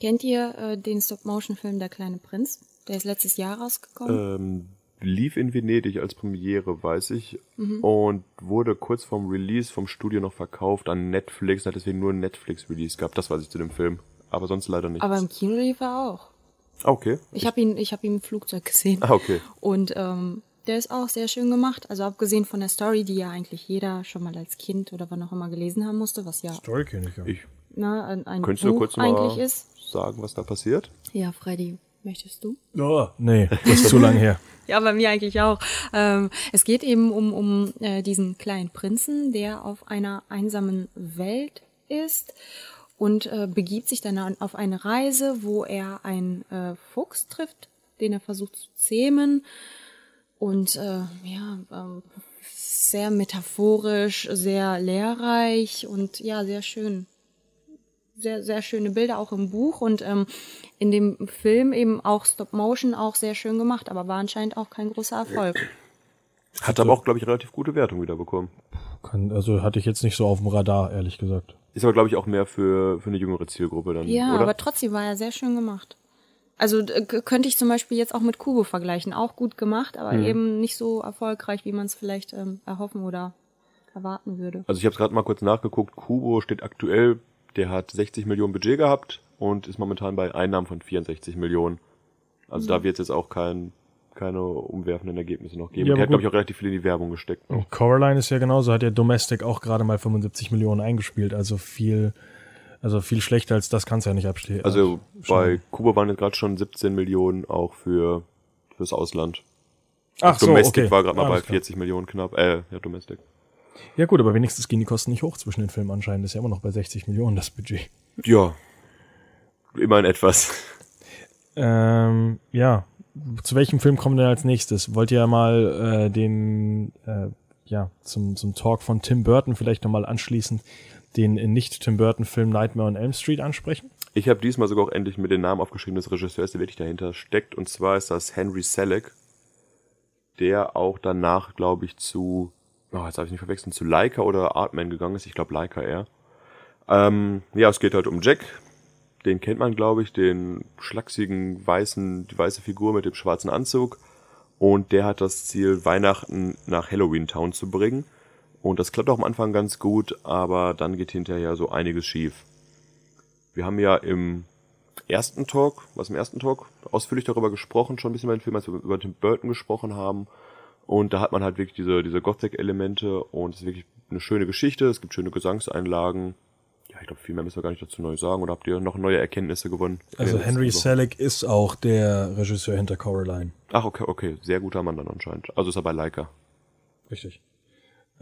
Kennt ihr äh, den Stop-Motion-Film Der kleine Prinz? Der ist letztes Jahr rausgekommen. Ähm, lief in Venedig als Premiere, weiß ich, mhm. und wurde kurz vorm Release vom Studio noch verkauft an Netflix, hat deswegen nur ein Netflix-Release gehabt. Das weiß ich zu dem Film, aber sonst leider nicht. Aber im Kino lief er auch. Ah, okay. Ich habe ihn, ich habe ihn im Flugzeug gesehen. Ah, okay. Und ähm, der ist auch sehr schön gemacht. Also abgesehen von der Story, die ja eigentlich jeder schon mal als Kind oder wann auch immer gelesen haben musste, was ja. Story kenne ich ja. Ich. Na, ein, ein Könntest Buch du kurz mal ist. sagen, was da passiert? Ja, Freddy, möchtest du? Oh, nee, das ist zu lang her. ja, bei mir eigentlich auch. Ähm, es geht eben um, um äh, diesen kleinen Prinzen, der auf einer einsamen Welt ist und äh, begibt sich dann auf eine Reise, wo er einen äh, Fuchs trifft, den er versucht zu zähmen und äh, ja, ähm, sehr metaphorisch, sehr lehrreich und ja, sehr schön. Sehr, sehr schöne Bilder auch im Buch und ähm, in dem Film eben auch Stop Motion auch sehr schön gemacht, aber war anscheinend auch kein großer Erfolg. Hat aber auch, glaube ich, relativ gute Wertung wieder bekommen. Kann, also hatte ich jetzt nicht so auf dem Radar, ehrlich gesagt. Ist aber, glaube ich, auch mehr für, für eine jüngere Zielgruppe dann. Ja, oder? aber trotzdem war er sehr schön gemacht. Also könnte ich zum Beispiel jetzt auch mit Kubo vergleichen. Auch gut gemacht, aber mhm. eben nicht so erfolgreich, wie man es vielleicht ähm, erhoffen oder erwarten würde. Also ich habe es gerade mal kurz nachgeguckt. Kubo steht aktuell, der hat 60 Millionen Budget gehabt und ist momentan bei Einnahmen von 64 Millionen. Also mhm. da wird es jetzt auch kein, keine umwerfenden Ergebnisse noch geben. Ja, der hat, glaube ich, auch relativ viel in die Werbung gesteckt. Noch. Coraline ist ja genauso, hat ja Domestic auch gerade mal 75 Millionen eingespielt, also viel also viel schlechter als das kannst du ja nicht abstehen. Also bei Kuba waren jetzt gerade schon 17 Millionen auch für fürs Ausland. Ach Domestic so, okay. war gerade mal bei 40 klar. Millionen knapp. Äh, ja, Domestic. Ja gut, aber wenigstens gehen die Kosten nicht hoch zwischen den Filmen anscheinend. Ist ja immer noch bei 60 Millionen das Budget. Ja. Immerhin etwas. Ähm, ja. Zu welchem Film kommen wir denn als nächstes? Wollt ihr mal äh, den äh, ja zum zum Talk von Tim Burton vielleicht nochmal anschließend den nicht-Tim Burton-Film Nightmare on Elm Street ansprechen? Ich habe diesmal sogar auch endlich mit den Namen aufgeschrieben des Regisseurs, der wirklich dahinter steckt. Und zwar ist das Henry Selleck, der auch danach, glaube ich, zu, oh, jetzt habe ich nicht verwechselt, zu Leica oder Artman gegangen ist. Ich glaube Leica eher. Ähm, ja, es geht halt um Jack. Den kennt man, glaube ich, den schlachsigen weißen, die weiße Figur mit dem schwarzen Anzug. Und der hat das Ziel, Weihnachten nach Halloween Town zu bringen. Und das klappt auch am Anfang ganz gut, aber dann geht hinterher so einiges schief. Wir haben ja im ersten Talk, was im ersten Talk, ausführlich darüber gesprochen, schon ein bisschen über den Film, als wir über Tim Burton gesprochen haben. Und da hat man halt wirklich diese, diese Gothic-Elemente und es ist wirklich eine schöne Geschichte, es gibt schöne Gesangseinlagen. Ja, ich glaube, viel mehr müssen wir gar nicht dazu neu sagen. Oder habt ihr noch neue Erkenntnisse gewonnen? Also Henry Selick ist auch der Regisseur hinter Coraline. Ach, okay, okay. Sehr guter Mann dann anscheinend. Also ist er bei Leica. Richtig.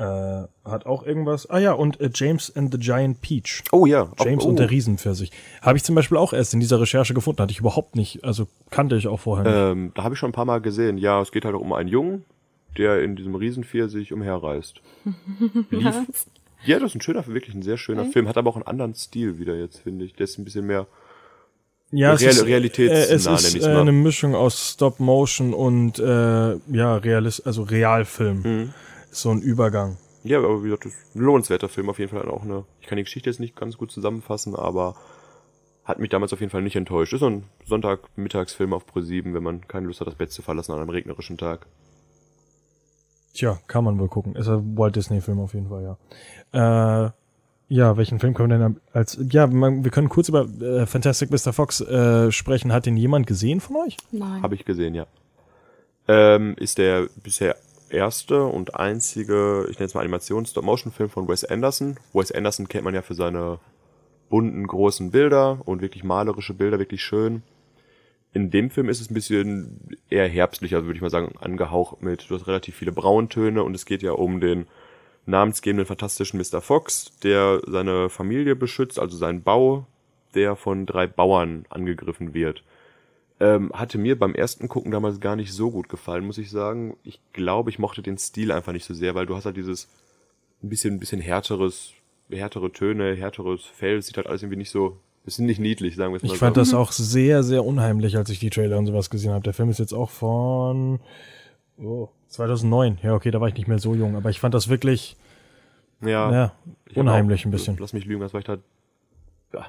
Äh, hat auch irgendwas. Ah ja, und äh, James and the Giant Peach. Oh ja. James oh. und der Riesenpfirsich. Habe ich zum Beispiel auch erst in dieser Recherche gefunden. Hatte ich überhaupt nicht, also kannte ich auch vorher nicht. Ähm, da habe ich schon ein paar Mal gesehen. Ja, es geht halt um einen Jungen, der in diesem Riesenpfirsich umherreist. Lief, ja, das ist ein schöner, wirklich ein sehr schöner okay. Film. Hat aber auch einen anderen Stil wieder jetzt, finde ich. Der ist ein bisschen mehr ja, Real, es ist, realitätsnah, äh, es ist äh, eine Mischung aus Stop Motion und äh, ja, Realist, also Realfilm. Mhm so ein Übergang. Ja, aber wie gesagt, das ist ein lohnenswerter Film auf jeden Fall auch eine. Ich kann die Geschichte jetzt nicht ganz gut zusammenfassen, aber hat mich damals auf jeden Fall nicht enttäuscht. Ist so ein Sonntagmittagsfilm auf Pro 7, wenn man keine Lust hat, das Bett zu verlassen an einem regnerischen Tag. Tja, kann man wohl gucken. Ist ein Walt Disney-Film auf jeden Fall, ja. Äh, ja, welchen Film können wir denn als. Ja, man, wir können kurz über äh, Fantastic Mr. Fox äh, sprechen. Hat den jemand gesehen von euch? Nein. Habe ich gesehen, ja. Ähm, ist der bisher erste und einzige, ich nenne es mal Animations-Stop-Motion-Film von Wes Anderson. Wes Anderson kennt man ja für seine bunten, großen Bilder und wirklich malerische Bilder, wirklich schön. In dem Film ist es ein bisschen eher herbstlich, also würde ich mal sagen, angehaucht mit, du hast relativ viele Brauntöne und es geht ja um den namensgebenden fantastischen Mr. Fox, der seine Familie beschützt, also seinen Bau, der von drei Bauern angegriffen wird. Ähm, hatte mir beim ersten Gucken damals gar nicht so gut gefallen, muss ich sagen. Ich glaube, ich mochte den Stil einfach nicht so sehr, weil du hast halt dieses ein bisschen, ein bisschen härteres, härtere Töne, härteres Fell, sieht halt alles irgendwie nicht so, sind nicht niedlich, sagen wir es mal Ich fand so. das auch sehr, sehr unheimlich, als ich die Trailer und sowas gesehen habe. Der Film ist jetzt auch von oh, 2009. Ja, okay, da war ich nicht mehr so jung, aber ich fand das wirklich ja, ja unheimlich auch, ein bisschen. Lass mich lügen, das war ich da ja,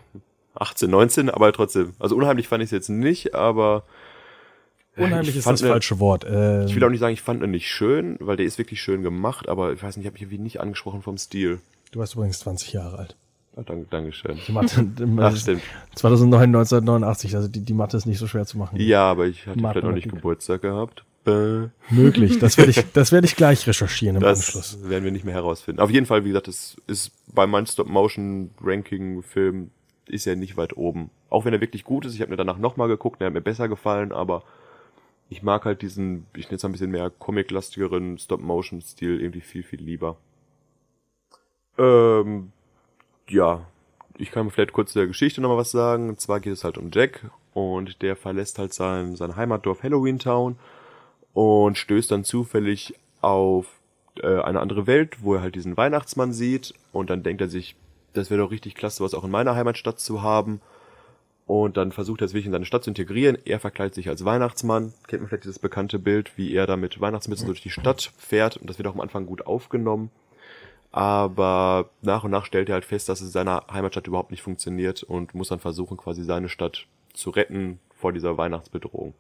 18, 19, aber trotzdem. Also unheimlich fand ich es jetzt nicht, aber Unheimlich ist das falsche Wort. Ähm, ich will auch nicht sagen, ich fand ihn nicht schön, weil der ist wirklich schön gemacht, aber ich weiß nicht, ich habe mich irgendwie nicht angesprochen vom Stil. Du warst übrigens 20 Jahre alt. Ja, danke, Dankeschön. Die Mathe, Ach, stimmt. 2009, 1989, also die, die Mathe ist nicht so schwer zu machen. Ja, aber ich hatte vielleicht noch nicht Geburtstag gehabt. Bäh. Möglich, das werde ich, das werde ich gleich recherchieren im das Anschluss. Das werden wir nicht mehr herausfinden. Auf jeden Fall, wie gesagt, es ist bei meinem Stop-Motion-Ranking-Film ist ja nicht weit oben. Auch wenn er wirklich gut ist, ich habe mir danach nochmal geguckt, der hat mir besser gefallen, aber ich mag halt diesen, ich nenne es ein bisschen mehr comic-lastigeren Stop-Motion-Stil irgendwie viel, viel lieber. Ähm, ja, ich kann vielleicht kurz der Geschichte nochmal was sagen. Und zwar geht es halt um Jack und der verlässt halt sein, sein Heimatdorf Halloween Town und stößt dann zufällig auf äh, eine andere Welt, wo er halt diesen Weihnachtsmann sieht und dann denkt er sich, das wäre doch richtig klasse, was auch in meiner Heimatstadt zu haben. Und dann versucht er es wirklich in seine Stadt zu integrieren. Er verkleidet sich als Weihnachtsmann. Kennt man vielleicht dieses bekannte Bild, wie er da mit Weihnachtsmützen durch die Stadt fährt. Und das wird auch am Anfang gut aufgenommen. Aber nach und nach stellt er halt fest, dass es in seiner Heimatstadt überhaupt nicht funktioniert und muss dann versuchen, quasi seine Stadt zu retten vor dieser Weihnachtsbedrohung.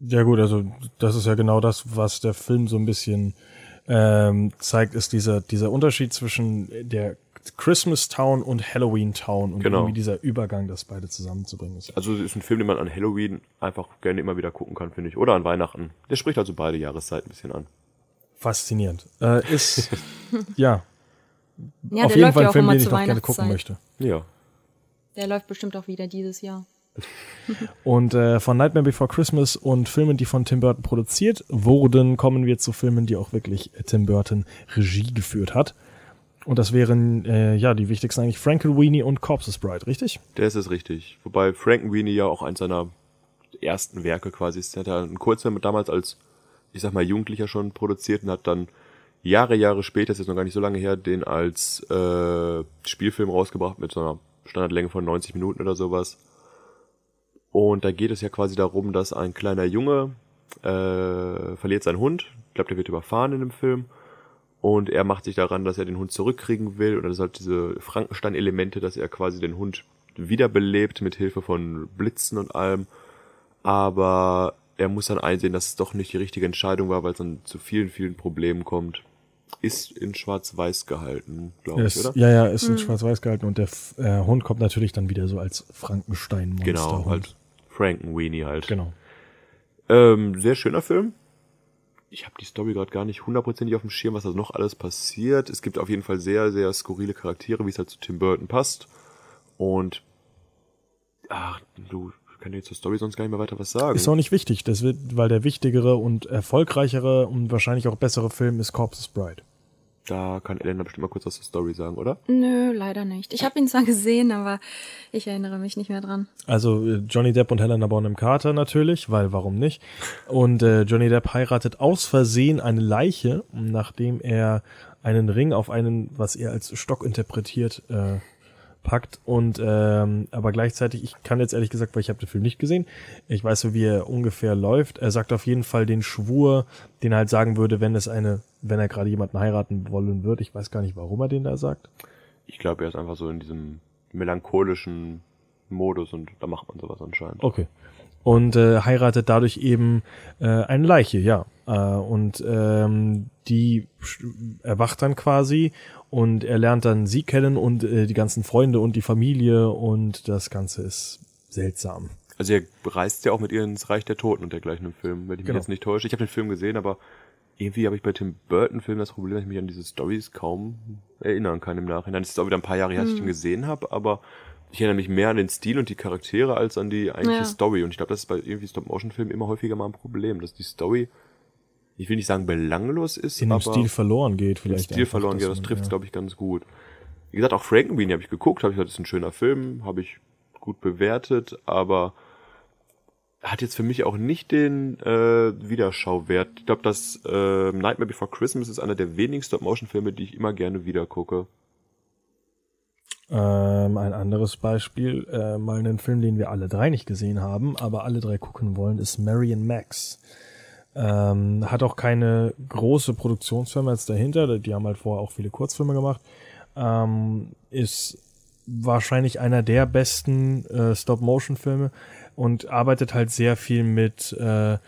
Ja gut, also das ist ja genau das, was der Film so ein bisschen ähm, zeigt, ist dieser, dieser Unterschied zwischen der Christmas Town und Halloween Town und genau. irgendwie dieser Übergang, das beide zusammenzubringen ist. Also es ist ein Film, den man an Halloween einfach gerne immer wieder gucken kann, finde ich. Oder an Weihnachten. Der spricht also beide Jahreszeiten ein bisschen an. Faszinierend. Äh, ist, ja. ja Auf jeden Fall ein Film, den ich noch gerne gucken möchte. Ja. Der läuft bestimmt auch wieder dieses Jahr. und äh, von Nightmare Before Christmas und Filmen, die von Tim Burton produziert wurden, kommen wir zu Filmen, die auch wirklich Tim Burton Regie geführt hat. Und das wären äh, ja die wichtigsten eigentlich Frankenweenie und Corpses Bride, richtig? Das ist richtig. Wobei Frankenweenie ja auch eins seiner ersten Werke quasi ist. Er hat ja einen Kurzfilm damals als, ich sag mal, Jugendlicher schon produziert und hat dann Jahre, Jahre später, ist jetzt noch gar nicht so lange her, den als äh, Spielfilm rausgebracht mit so einer Standardlänge von 90 Minuten oder sowas. Und da geht es ja quasi darum, dass ein kleiner Junge äh, verliert seinen Hund. Ich glaube, der wird überfahren in dem Film und er macht sich daran, dass er den Hund zurückkriegen will. Und das halt diese Frankenstein-Elemente, dass er quasi den Hund wiederbelebt mit Hilfe von Blitzen und allem. Aber er muss dann einsehen, dass es doch nicht die richtige Entscheidung war, weil es dann zu vielen, vielen Problemen kommt. Ist in Schwarz-Weiß gehalten, glaube ich, oder? Ja, ja, ist in mhm. Schwarz-Weiß gehalten und der äh, Hund kommt natürlich dann wieder so als Frankenstein-Monster. Genau, halt Frankenweenie halt. Genau. Ähm, sehr schöner Film ich habe die Story gerade gar nicht hundertprozentig auf dem Schirm, was da noch alles passiert. Es gibt auf jeden Fall sehr, sehr skurrile Charaktere, wie es halt zu Tim Burton passt. Und ach, du kann jetzt zur Story sonst gar nicht mehr weiter was sagen. Ist auch nicht wichtig, das wird, weil der wichtigere und erfolgreichere und wahrscheinlich auch bessere Film ist Corpses Bride. Da kann Elena bestimmt mal kurz was zur Story sagen, oder? Nö, leider nicht. Ich habe ihn zwar gesehen, aber ich erinnere mich nicht mehr dran. Also äh, Johnny Depp und Helena Bonham Carter natürlich, weil warum nicht? Und äh, Johnny Depp heiratet aus Versehen eine Leiche, nachdem er einen Ring auf einen, was er als Stock interpretiert, äh, packt und ähm, aber gleichzeitig, ich kann jetzt ehrlich gesagt, weil ich habe den Film nicht gesehen, ich weiß so, wie er ungefähr läuft. Er sagt auf jeden Fall den Schwur, den er halt sagen würde, wenn es eine, wenn er gerade jemanden heiraten wollen wird. Ich weiß gar nicht, warum er den da sagt. Ich glaube, er ist einfach so in diesem melancholischen Modus und da macht man sowas anscheinend. Okay. Und äh, heiratet dadurch eben äh, eine Leiche, ja. Äh, und ähm, die erwacht dann quasi und er lernt dann sie kennen und äh, die ganzen Freunde und die Familie und das Ganze ist seltsam. Also er reist ja auch mit ihr ins Reich der Toten und dergleichen im Film, wenn ich genau. mich jetzt nicht täusche. Ich habe den Film gesehen, aber irgendwie habe ich bei Tim Burton-Filmen das Problem, dass ich mich an diese Stories kaum erinnern kann im Nachhinein. Es ist auch wieder ein paar Jahre her, dass ich den hm. gesehen habe, aber ich erinnere mich mehr an den Stil und die Charaktere als an die eigentliche ja. Story. Und ich glaube, das ist bei irgendwie Stop-Motion-Filmen immer häufiger mal ein Problem, dass die Story ich will nicht sagen belanglos ist, in aber Stil verloren geht vielleicht. Stil verloren geht, das trifft ja. glaube ich ganz gut. Wie gesagt, auch Frankenweenie habe ich geguckt, habe ich gesagt, das ist ein schöner Film, habe ich gut bewertet, aber hat jetzt für mich auch nicht den äh, Wiederschauwert. Ich glaube, das äh, Nightmare Before Christmas ist einer der wenigen Stop-Motion-Filme, die ich immer gerne wieder gucke. Ähm, ein anderes Beispiel, äh, mal einen Film, den wir alle drei nicht gesehen haben, aber alle drei gucken wollen, ist Marion Max. Ähm, hat auch keine große Produktionsfirma jetzt dahinter, die haben halt vorher auch viele Kurzfilme gemacht. Ähm, ist wahrscheinlich einer der besten äh, Stop-Motion-Filme und arbeitet halt sehr viel mit, äh,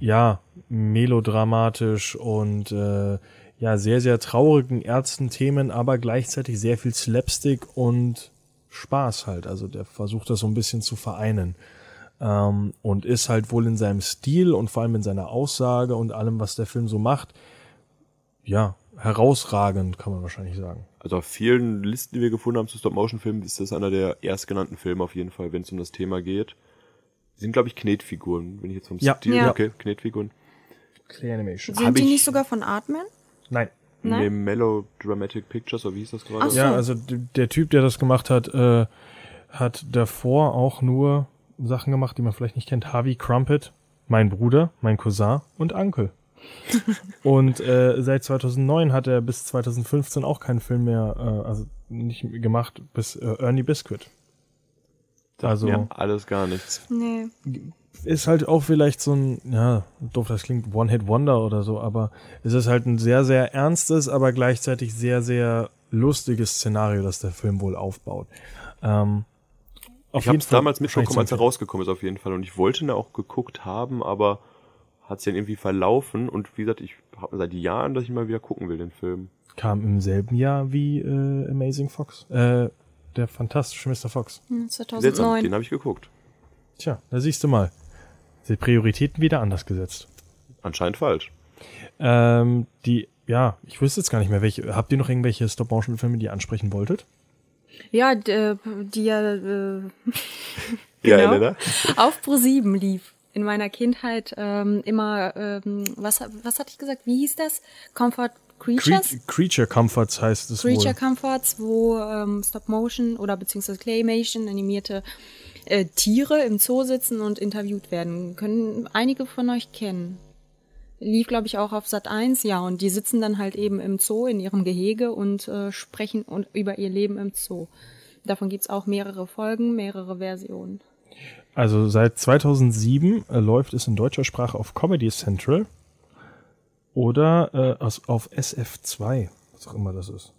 ja, melodramatisch und äh, ja, sehr, sehr traurigen Ärzten-Themen, aber gleichzeitig sehr viel Slapstick und Spaß halt. Also der versucht das so ein bisschen zu vereinen. Ähm, und ist halt wohl in seinem Stil und vor allem in seiner Aussage und allem, was der Film so macht, ja, herausragend, kann man wahrscheinlich sagen. Also auf vielen Listen, die wir gefunden haben zu Stop-Motion-Filmen, ist das einer der erstgenannten Filme auf jeden Fall, wenn es um das Thema geht. Die sind, glaube ich, Knetfiguren, wenn ich jetzt vom ja. Stil... Ja. Okay, Knetfiguren. Clay Animation. Sind Hab die ich- nicht sogar von Artman? Nein. Nein? Nee, Melodramatic Pictures, oder wie hieß das gerade? So. Ja, also der Typ, der das gemacht hat, äh, hat davor auch nur Sachen gemacht, die man vielleicht nicht kennt. Harvey Crumpet, mein Bruder, mein Cousin und Onkel. und äh, seit 2009 hat er bis 2015 auch keinen Film mehr, äh, also nicht gemacht, bis äh, Ernie Biscuit. Also Ja, alles gar nichts. Nee. Ist halt auch vielleicht so ein, ja, doof, das klingt One-Hit-Wonder oder so, aber es ist halt ein sehr, sehr ernstes, aber gleichzeitig sehr, sehr lustiges Szenario, das der Film wohl aufbaut. Ähm, auf Ich habe jeden es Fall damals mitbekommen, als er rausgekommen ist auf jeden Fall. Und ich wollte ihn auch geguckt haben, aber hat sich dann irgendwie verlaufen. Und wie gesagt, ich habe seit Jahren, dass ich mal wieder gucken will, den Film. kam im selben Jahr wie äh, Amazing Fox, äh, der fantastische Mr. Fox. Hm, Seltsam, 2009. den habe ich geguckt. Tja, da siehst du mal. Die Prioritäten wieder anders gesetzt. Anscheinend falsch. Ähm, die, ja, ich wüsste jetzt gar nicht mehr, welche. Habt ihr noch irgendwelche Stop-Motion-Filme, die ihr ansprechen wolltet? Ja, d- äh, die ja äh, Ja, Genau. Elena? auf Pro7 lief. In meiner Kindheit ähm, immer, ähm, was, was hatte ich gesagt? Wie hieß das? Comfort Creatures? Cre Creature Comforts heißt es Creature wohl. Comforts, wo ähm, Stop-Motion oder beziehungsweise Claymation animierte äh, Tiere im Zoo sitzen und interviewt werden. Können einige von euch kennen. Lief, glaube ich, auch auf Sat 1, ja, und die sitzen dann halt eben im Zoo in ihrem Gehege und äh, sprechen und über ihr Leben im Zoo. Davon gibt's auch mehrere Folgen, mehrere Versionen. Also seit 2007 äh, läuft es in deutscher Sprache auf Comedy Central oder äh, auf SF2, was auch immer das ist.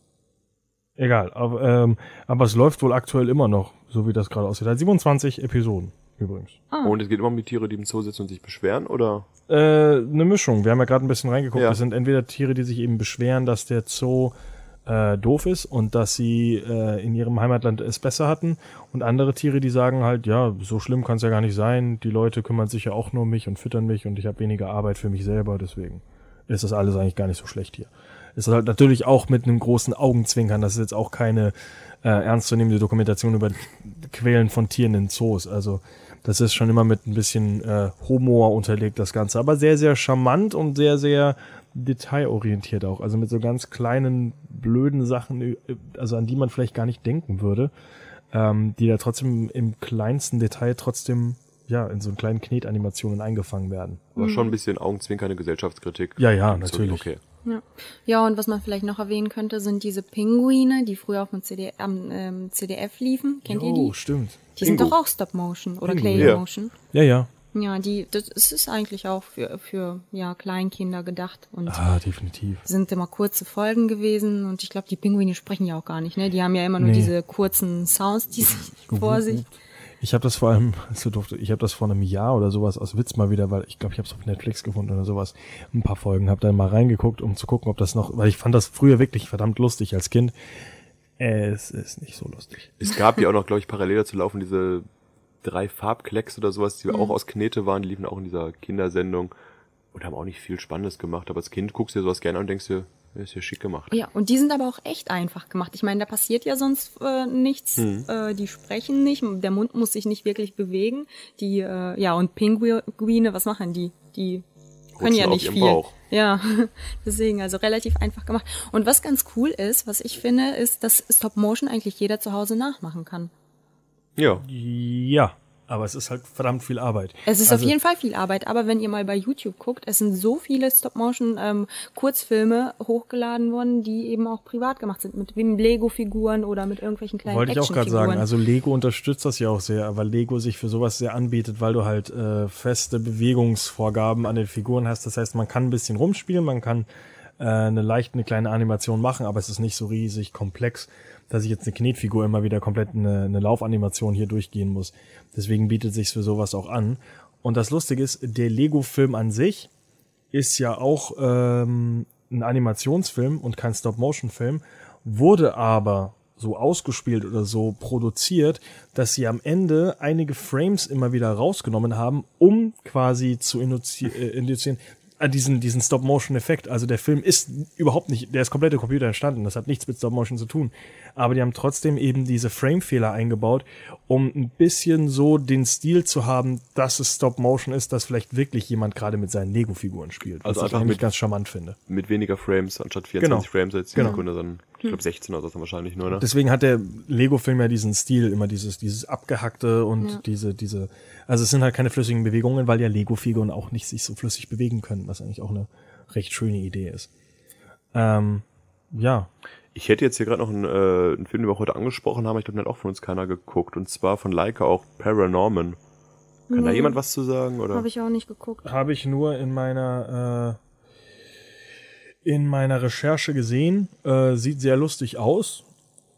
Egal, aber, ähm, aber es läuft wohl aktuell immer noch, so wie das gerade aussieht. Hat 27 Episoden übrigens. Und es geht immer um die Tiere, die im Zoo sitzen und sich beschweren, oder? Äh, eine Mischung. Wir haben ja gerade ein bisschen reingeguckt. Ja. Das sind entweder Tiere, die sich eben beschweren, dass der Zoo äh, doof ist und dass sie äh, in ihrem Heimatland es besser hatten. Und andere Tiere, die sagen halt, ja, so schlimm kann es ja gar nicht sein. Die Leute kümmern sich ja auch nur um mich und füttern mich und ich habe weniger Arbeit für mich selber. Deswegen ist das alles eigentlich gar nicht so schlecht hier. Ist halt natürlich auch mit einem großen Augenzwinkern. Das ist jetzt auch keine äh, ernstzunehmende Dokumentation über Quälen von Tieren in Zoos. Also das ist schon immer mit ein bisschen äh, Humor unterlegt, das Ganze. Aber sehr, sehr charmant und sehr, sehr detailorientiert auch. Also mit so ganz kleinen, blöden Sachen, äh, also an die man vielleicht gar nicht denken würde, ähm, die da trotzdem im kleinsten Detail trotzdem ja in so kleinen Knetanimationen eingefangen werden. Aber schon ein bisschen augenzwinkernde Gesellschaftskritik. Ja, ja, natürlich. Okay. Ja. ja, und was man vielleicht noch erwähnen könnte, sind diese Pinguine, die früher auf dem CD, am ähm, CDF liefen. Kennt ihr Oh, die? stimmt. Die sind Pingu. doch auch Stop-Motion oder ja. Clay-Motion. Ja, ja. Ja, die, das ist eigentlich auch für, für ja, Kleinkinder gedacht und Ah, definitiv. sind immer kurze Folgen gewesen und ich glaube, die Pinguine sprechen ja auch gar nicht, ne? Die haben ja immer nur Nee. diese kurzen Sounds, die sie vor sich. Ich habe das vor allem, so durfte, ich habe das vor einem Jahr oder sowas aus Witz mal wieder, weil ich glaube, ich habe es auf Netflix gefunden oder sowas, ein paar Folgen, habe dann mal reingeguckt, um zu gucken, ob das noch, weil ich fand das früher wirklich verdammt lustig als Kind. Es ist nicht so lustig. Es gab ja auch noch, glaube ich, parallel dazu laufen diese drei Farbklecks oder sowas, die auch aus Knete waren, die liefen auch in dieser Kindersendung und haben auch nicht viel Spannendes gemacht. Aber als Kind guckst du dir sowas gerne an und denkst dir, ist ja schick gemacht. Ja, und die sind aber auch echt einfach gemacht. Ich meine, da passiert ja sonst äh, nichts. Äh, die sprechen nicht, der Mund muss sich nicht wirklich bewegen. Die, äh, ja, und Pinguine, was machen die? Die können Rutschen ja nicht viel. Bauch. Ja, deswegen, also relativ einfach gemacht. Und was ganz cool ist, was ich finde, ist, dass Stop Motion eigentlich jeder zu Hause nachmachen kann. Ja, Ja, aber es ist halt verdammt viel Arbeit. Es ist also, auf jeden Fall viel Arbeit, aber wenn ihr mal bei YouTube guckt, es sind so viele Stop-Motion-Kurzfilme ähm, hochgeladen worden, die eben auch privat gemacht sind, mit Lego-Figuren oder mit irgendwelchen kleinen Wollte ich auch gerade sagen, also Lego unterstützt das ja auch sehr, weil Lego sich für sowas sehr anbietet, weil du halt äh, feste Bewegungsvorgaben an den Figuren hast. Das heißt, man kann ein bisschen rumspielen, man kann äh, eine leicht eine kleine Animation machen, aber es ist nicht so riesig komplex dass ich jetzt eine Knetfigur immer wieder komplett eine, eine Laufanimation hier durchgehen muss. Deswegen bietet sich's für sowas auch an. Und das Lustige ist, der Lego-Film an sich ist ja auch ähm, ein Animationsfilm und kein Stop-Motion-Film, wurde aber so ausgespielt oder so produziert, dass sie am Ende einige Frames immer wieder rausgenommen haben, um quasi zu äh, induzieren, äh, diesen, diesen Stop-Motion-Effekt. Also der Film ist überhaupt nicht, der ist komplett im Computer entstanden. Das hat nichts mit Stop-Motion zu tun. Aber die haben trotzdem eben diese Frame-Fehler eingebaut, um ein bisschen so den Stil zu haben, dass es Stop-Motion ist, dass vielleicht wirklich jemand gerade mit seinen Lego-Figuren spielt. Also was ich eigentlich ganz charmant finde. Mit weniger Frames anstatt 24 genau. Frames als genau. Sekunde, sondern ich glaube 16 oder so wahrscheinlich nur, ne? Deswegen hat der Lego-Film ja diesen Stil, immer dieses, dieses abgehackte und ja. diese, diese, also es sind halt keine flüssigen Bewegungen, weil ja Lego-Figuren auch nicht sich so flüssig bewegen können, was eigentlich auch eine recht schöne Idee ist. Ähm, ja. Ich hätte jetzt hier gerade noch einen, äh, einen Film, den wir heute angesprochen haben, ich glaube, den hat auch von uns keiner geguckt, und zwar von Leica auch Paranorman. Kann nee. da jemand was zu sagen? Oder? Habe ich auch nicht geguckt. Habe ich nur in meiner äh, in meiner Recherche gesehen. Äh, sieht sehr lustig aus,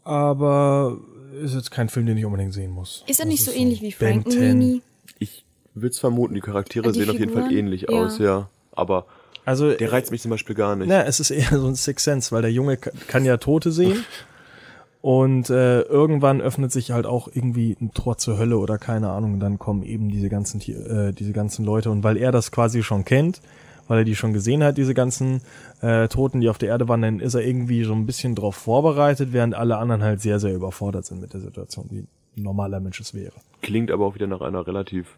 aber ist jetzt kein Film, den ich unbedingt sehen muss. Ist er nicht so, so ähnlich wie Frankenweenie? Ich würde es vermuten, die Charaktere die sehen Figuren? auf jeden Fall ähnlich ja. aus, ja. Aber also, der reizt mich zum Beispiel gar nicht. Na, es ist eher so ein Six Sense, weil der Junge kann ja Tote sehen. und äh, irgendwann öffnet sich halt auch irgendwie ein Tor zur Hölle oder keine Ahnung. Und dann kommen eben diese ganzen, äh, diese ganzen Leute. Und weil er das quasi schon kennt, weil er die schon gesehen hat, diese ganzen äh, Toten, die auf der Erde waren, dann ist er irgendwie so ein bisschen drauf vorbereitet, während alle anderen halt sehr, sehr überfordert sind mit der Situation, wie ein normaler Mensch es wäre. Klingt aber auch wieder nach einer relativ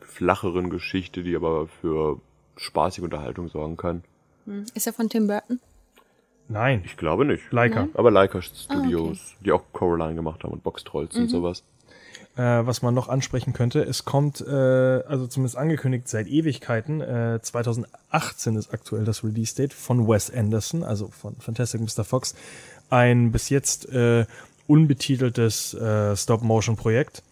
flacheren Geschichte, die aber für spaßige Unterhaltung sorgen kann. Hm. Ist er von Tim Burton? Nein. Ich glaube nicht. Leica. Aber Leica Studios, ah, okay. die auch Coraline gemacht haben und Box Trolls mhm. und sowas. Äh, was man noch ansprechen könnte, es kommt, äh, also zumindest angekündigt seit Ewigkeiten, äh, 2018 ist aktuell das Release-Date von Wes Anderson, also von Fantastic Mr. Fox, ein bis jetzt äh, unbetiteltes äh, Stop-Motion-Projekt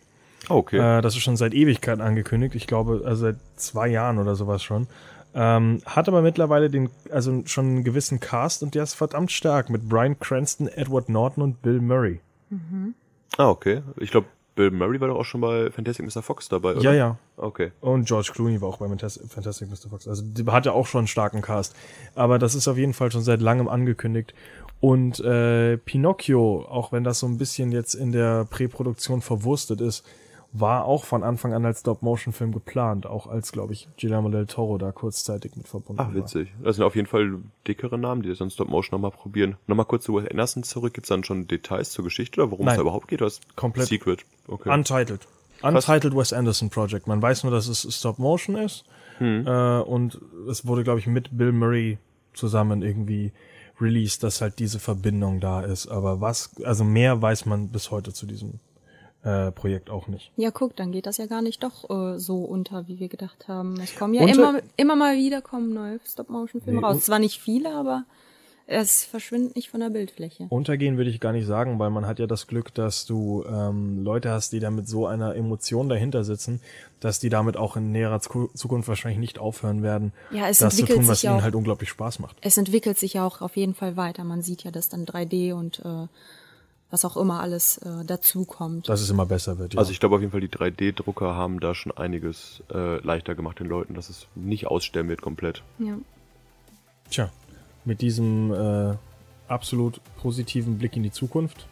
okay. Äh, das ist schon seit Ewigkeiten angekündigt. Ich glaube, also seit zwei Jahren oder sowas schon. Ähm, hat aber mittlerweile den, also schon einen gewissen Cast und der ist verdammt stark mit Brian Cranston, Edward Norton und Bill Murray. Mhm. Ah, okay. Ich glaube, Bill Murray war doch auch schon bei Fantastic Mr. Fox dabei, oder? Ja, ja. Okay. Und George Clooney war auch bei Fantastic Mr. Fox. Also die hat ja auch schon einen starken Cast. Aber das ist auf jeden Fall schon seit langem angekündigt. Und äh, Pinocchio, auch wenn das so ein bisschen jetzt in der Präproduktion verwurstet ist, war auch von Anfang an als Stop-Motion-Film geplant, auch als, glaube ich, Guillermo del Toro da kurzzeitig mit verbunden Ach, witzig. War. Das sind auf jeden Fall dickere Namen, die das dann Stop-Motion nochmal probieren. Nochmal kurz zu Wes Anderson zurück. Gibt es dann schon Details zur Geschichte oder worum Nein. es da überhaupt geht? Das Komplett. Secret. Okay. Untitled. Untitled Wes Anderson Project. Man weiß nur, dass es Stop-Motion ist. Hm. Äh, und es wurde, glaube ich, mit Bill Murray zusammen irgendwie released, dass halt diese Verbindung da ist. Aber was, also mehr weiß man bis heute zu diesem äh, Projekt auch nicht. Ja, guck, dann geht das ja gar nicht doch äh, so unter, wie wir gedacht haben. Es kommen ja immer, immer mal wieder kommen neue Stop-Motion-Filme nee, raus. Zwar nicht viele, aber es verschwindet nicht von der Bildfläche. Untergehen würde ich gar nicht sagen, weil man hat ja das Glück, dass du ähm, Leute hast, die da mit so einer Emotion dahinter sitzen, dass die damit auch in näherer Zukunft wahrscheinlich nicht aufhören werden, ja, es das entwickelt zu tun, was ihnen auch, halt unglaublich Spaß macht. Es entwickelt sich ja auch auf jeden Fall weiter. Man sieht ja das dann 3D und äh, was auch immer alles äh, dazu kommt. Dass es immer besser wird. Ja. Also ich glaube auf jeden Fall, die 3D-Drucker haben da schon einiges äh, leichter gemacht den Leuten, dass es nicht aussterben wird komplett. Ja. Tja, mit diesem äh, absolut positiven Blick in die Zukunft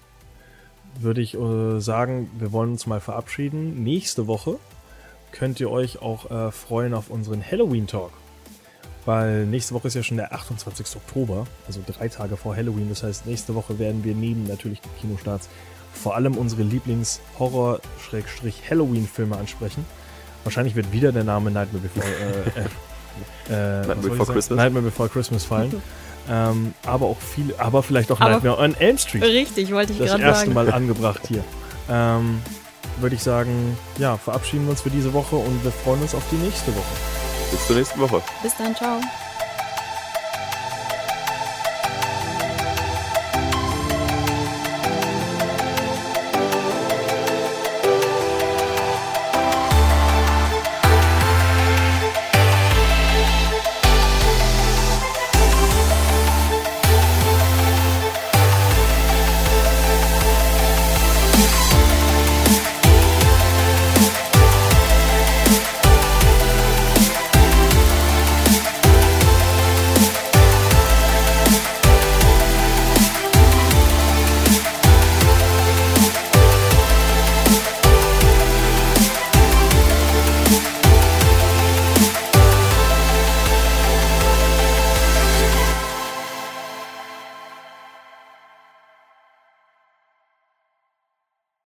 würde ich äh, sagen, wir wollen uns mal verabschieden. Nächste Woche könnt ihr euch auch äh, freuen auf unseren Halloween-Talk weil nächste Woche ist ja schon der 28. Oktober, also drei Tage vor Halloween. Das heißt, nächste Woche werden wir neben natürlich den Kinostarts vor allem unsere Lieblings-Horror-Halloween-Filme ansprechen. Wahrscheinlich wird wieder der Name Nightmare Before, äh, äh, Nightmare Before Christmas. Nightmare Before Christmas fallen. ähm, aber auch viel, aber vielleicht auch aber Nightmare on Elm Street. Richtig, wollte ich gerade sagen. Das erste Mal angebracht hier. Ähm, würde ich sagen, ja, verabschieden wir uns für diese Woche und wir freuen uns auf die nächste Woche. Bis zur nächsten Woche. Bis dann, ciao.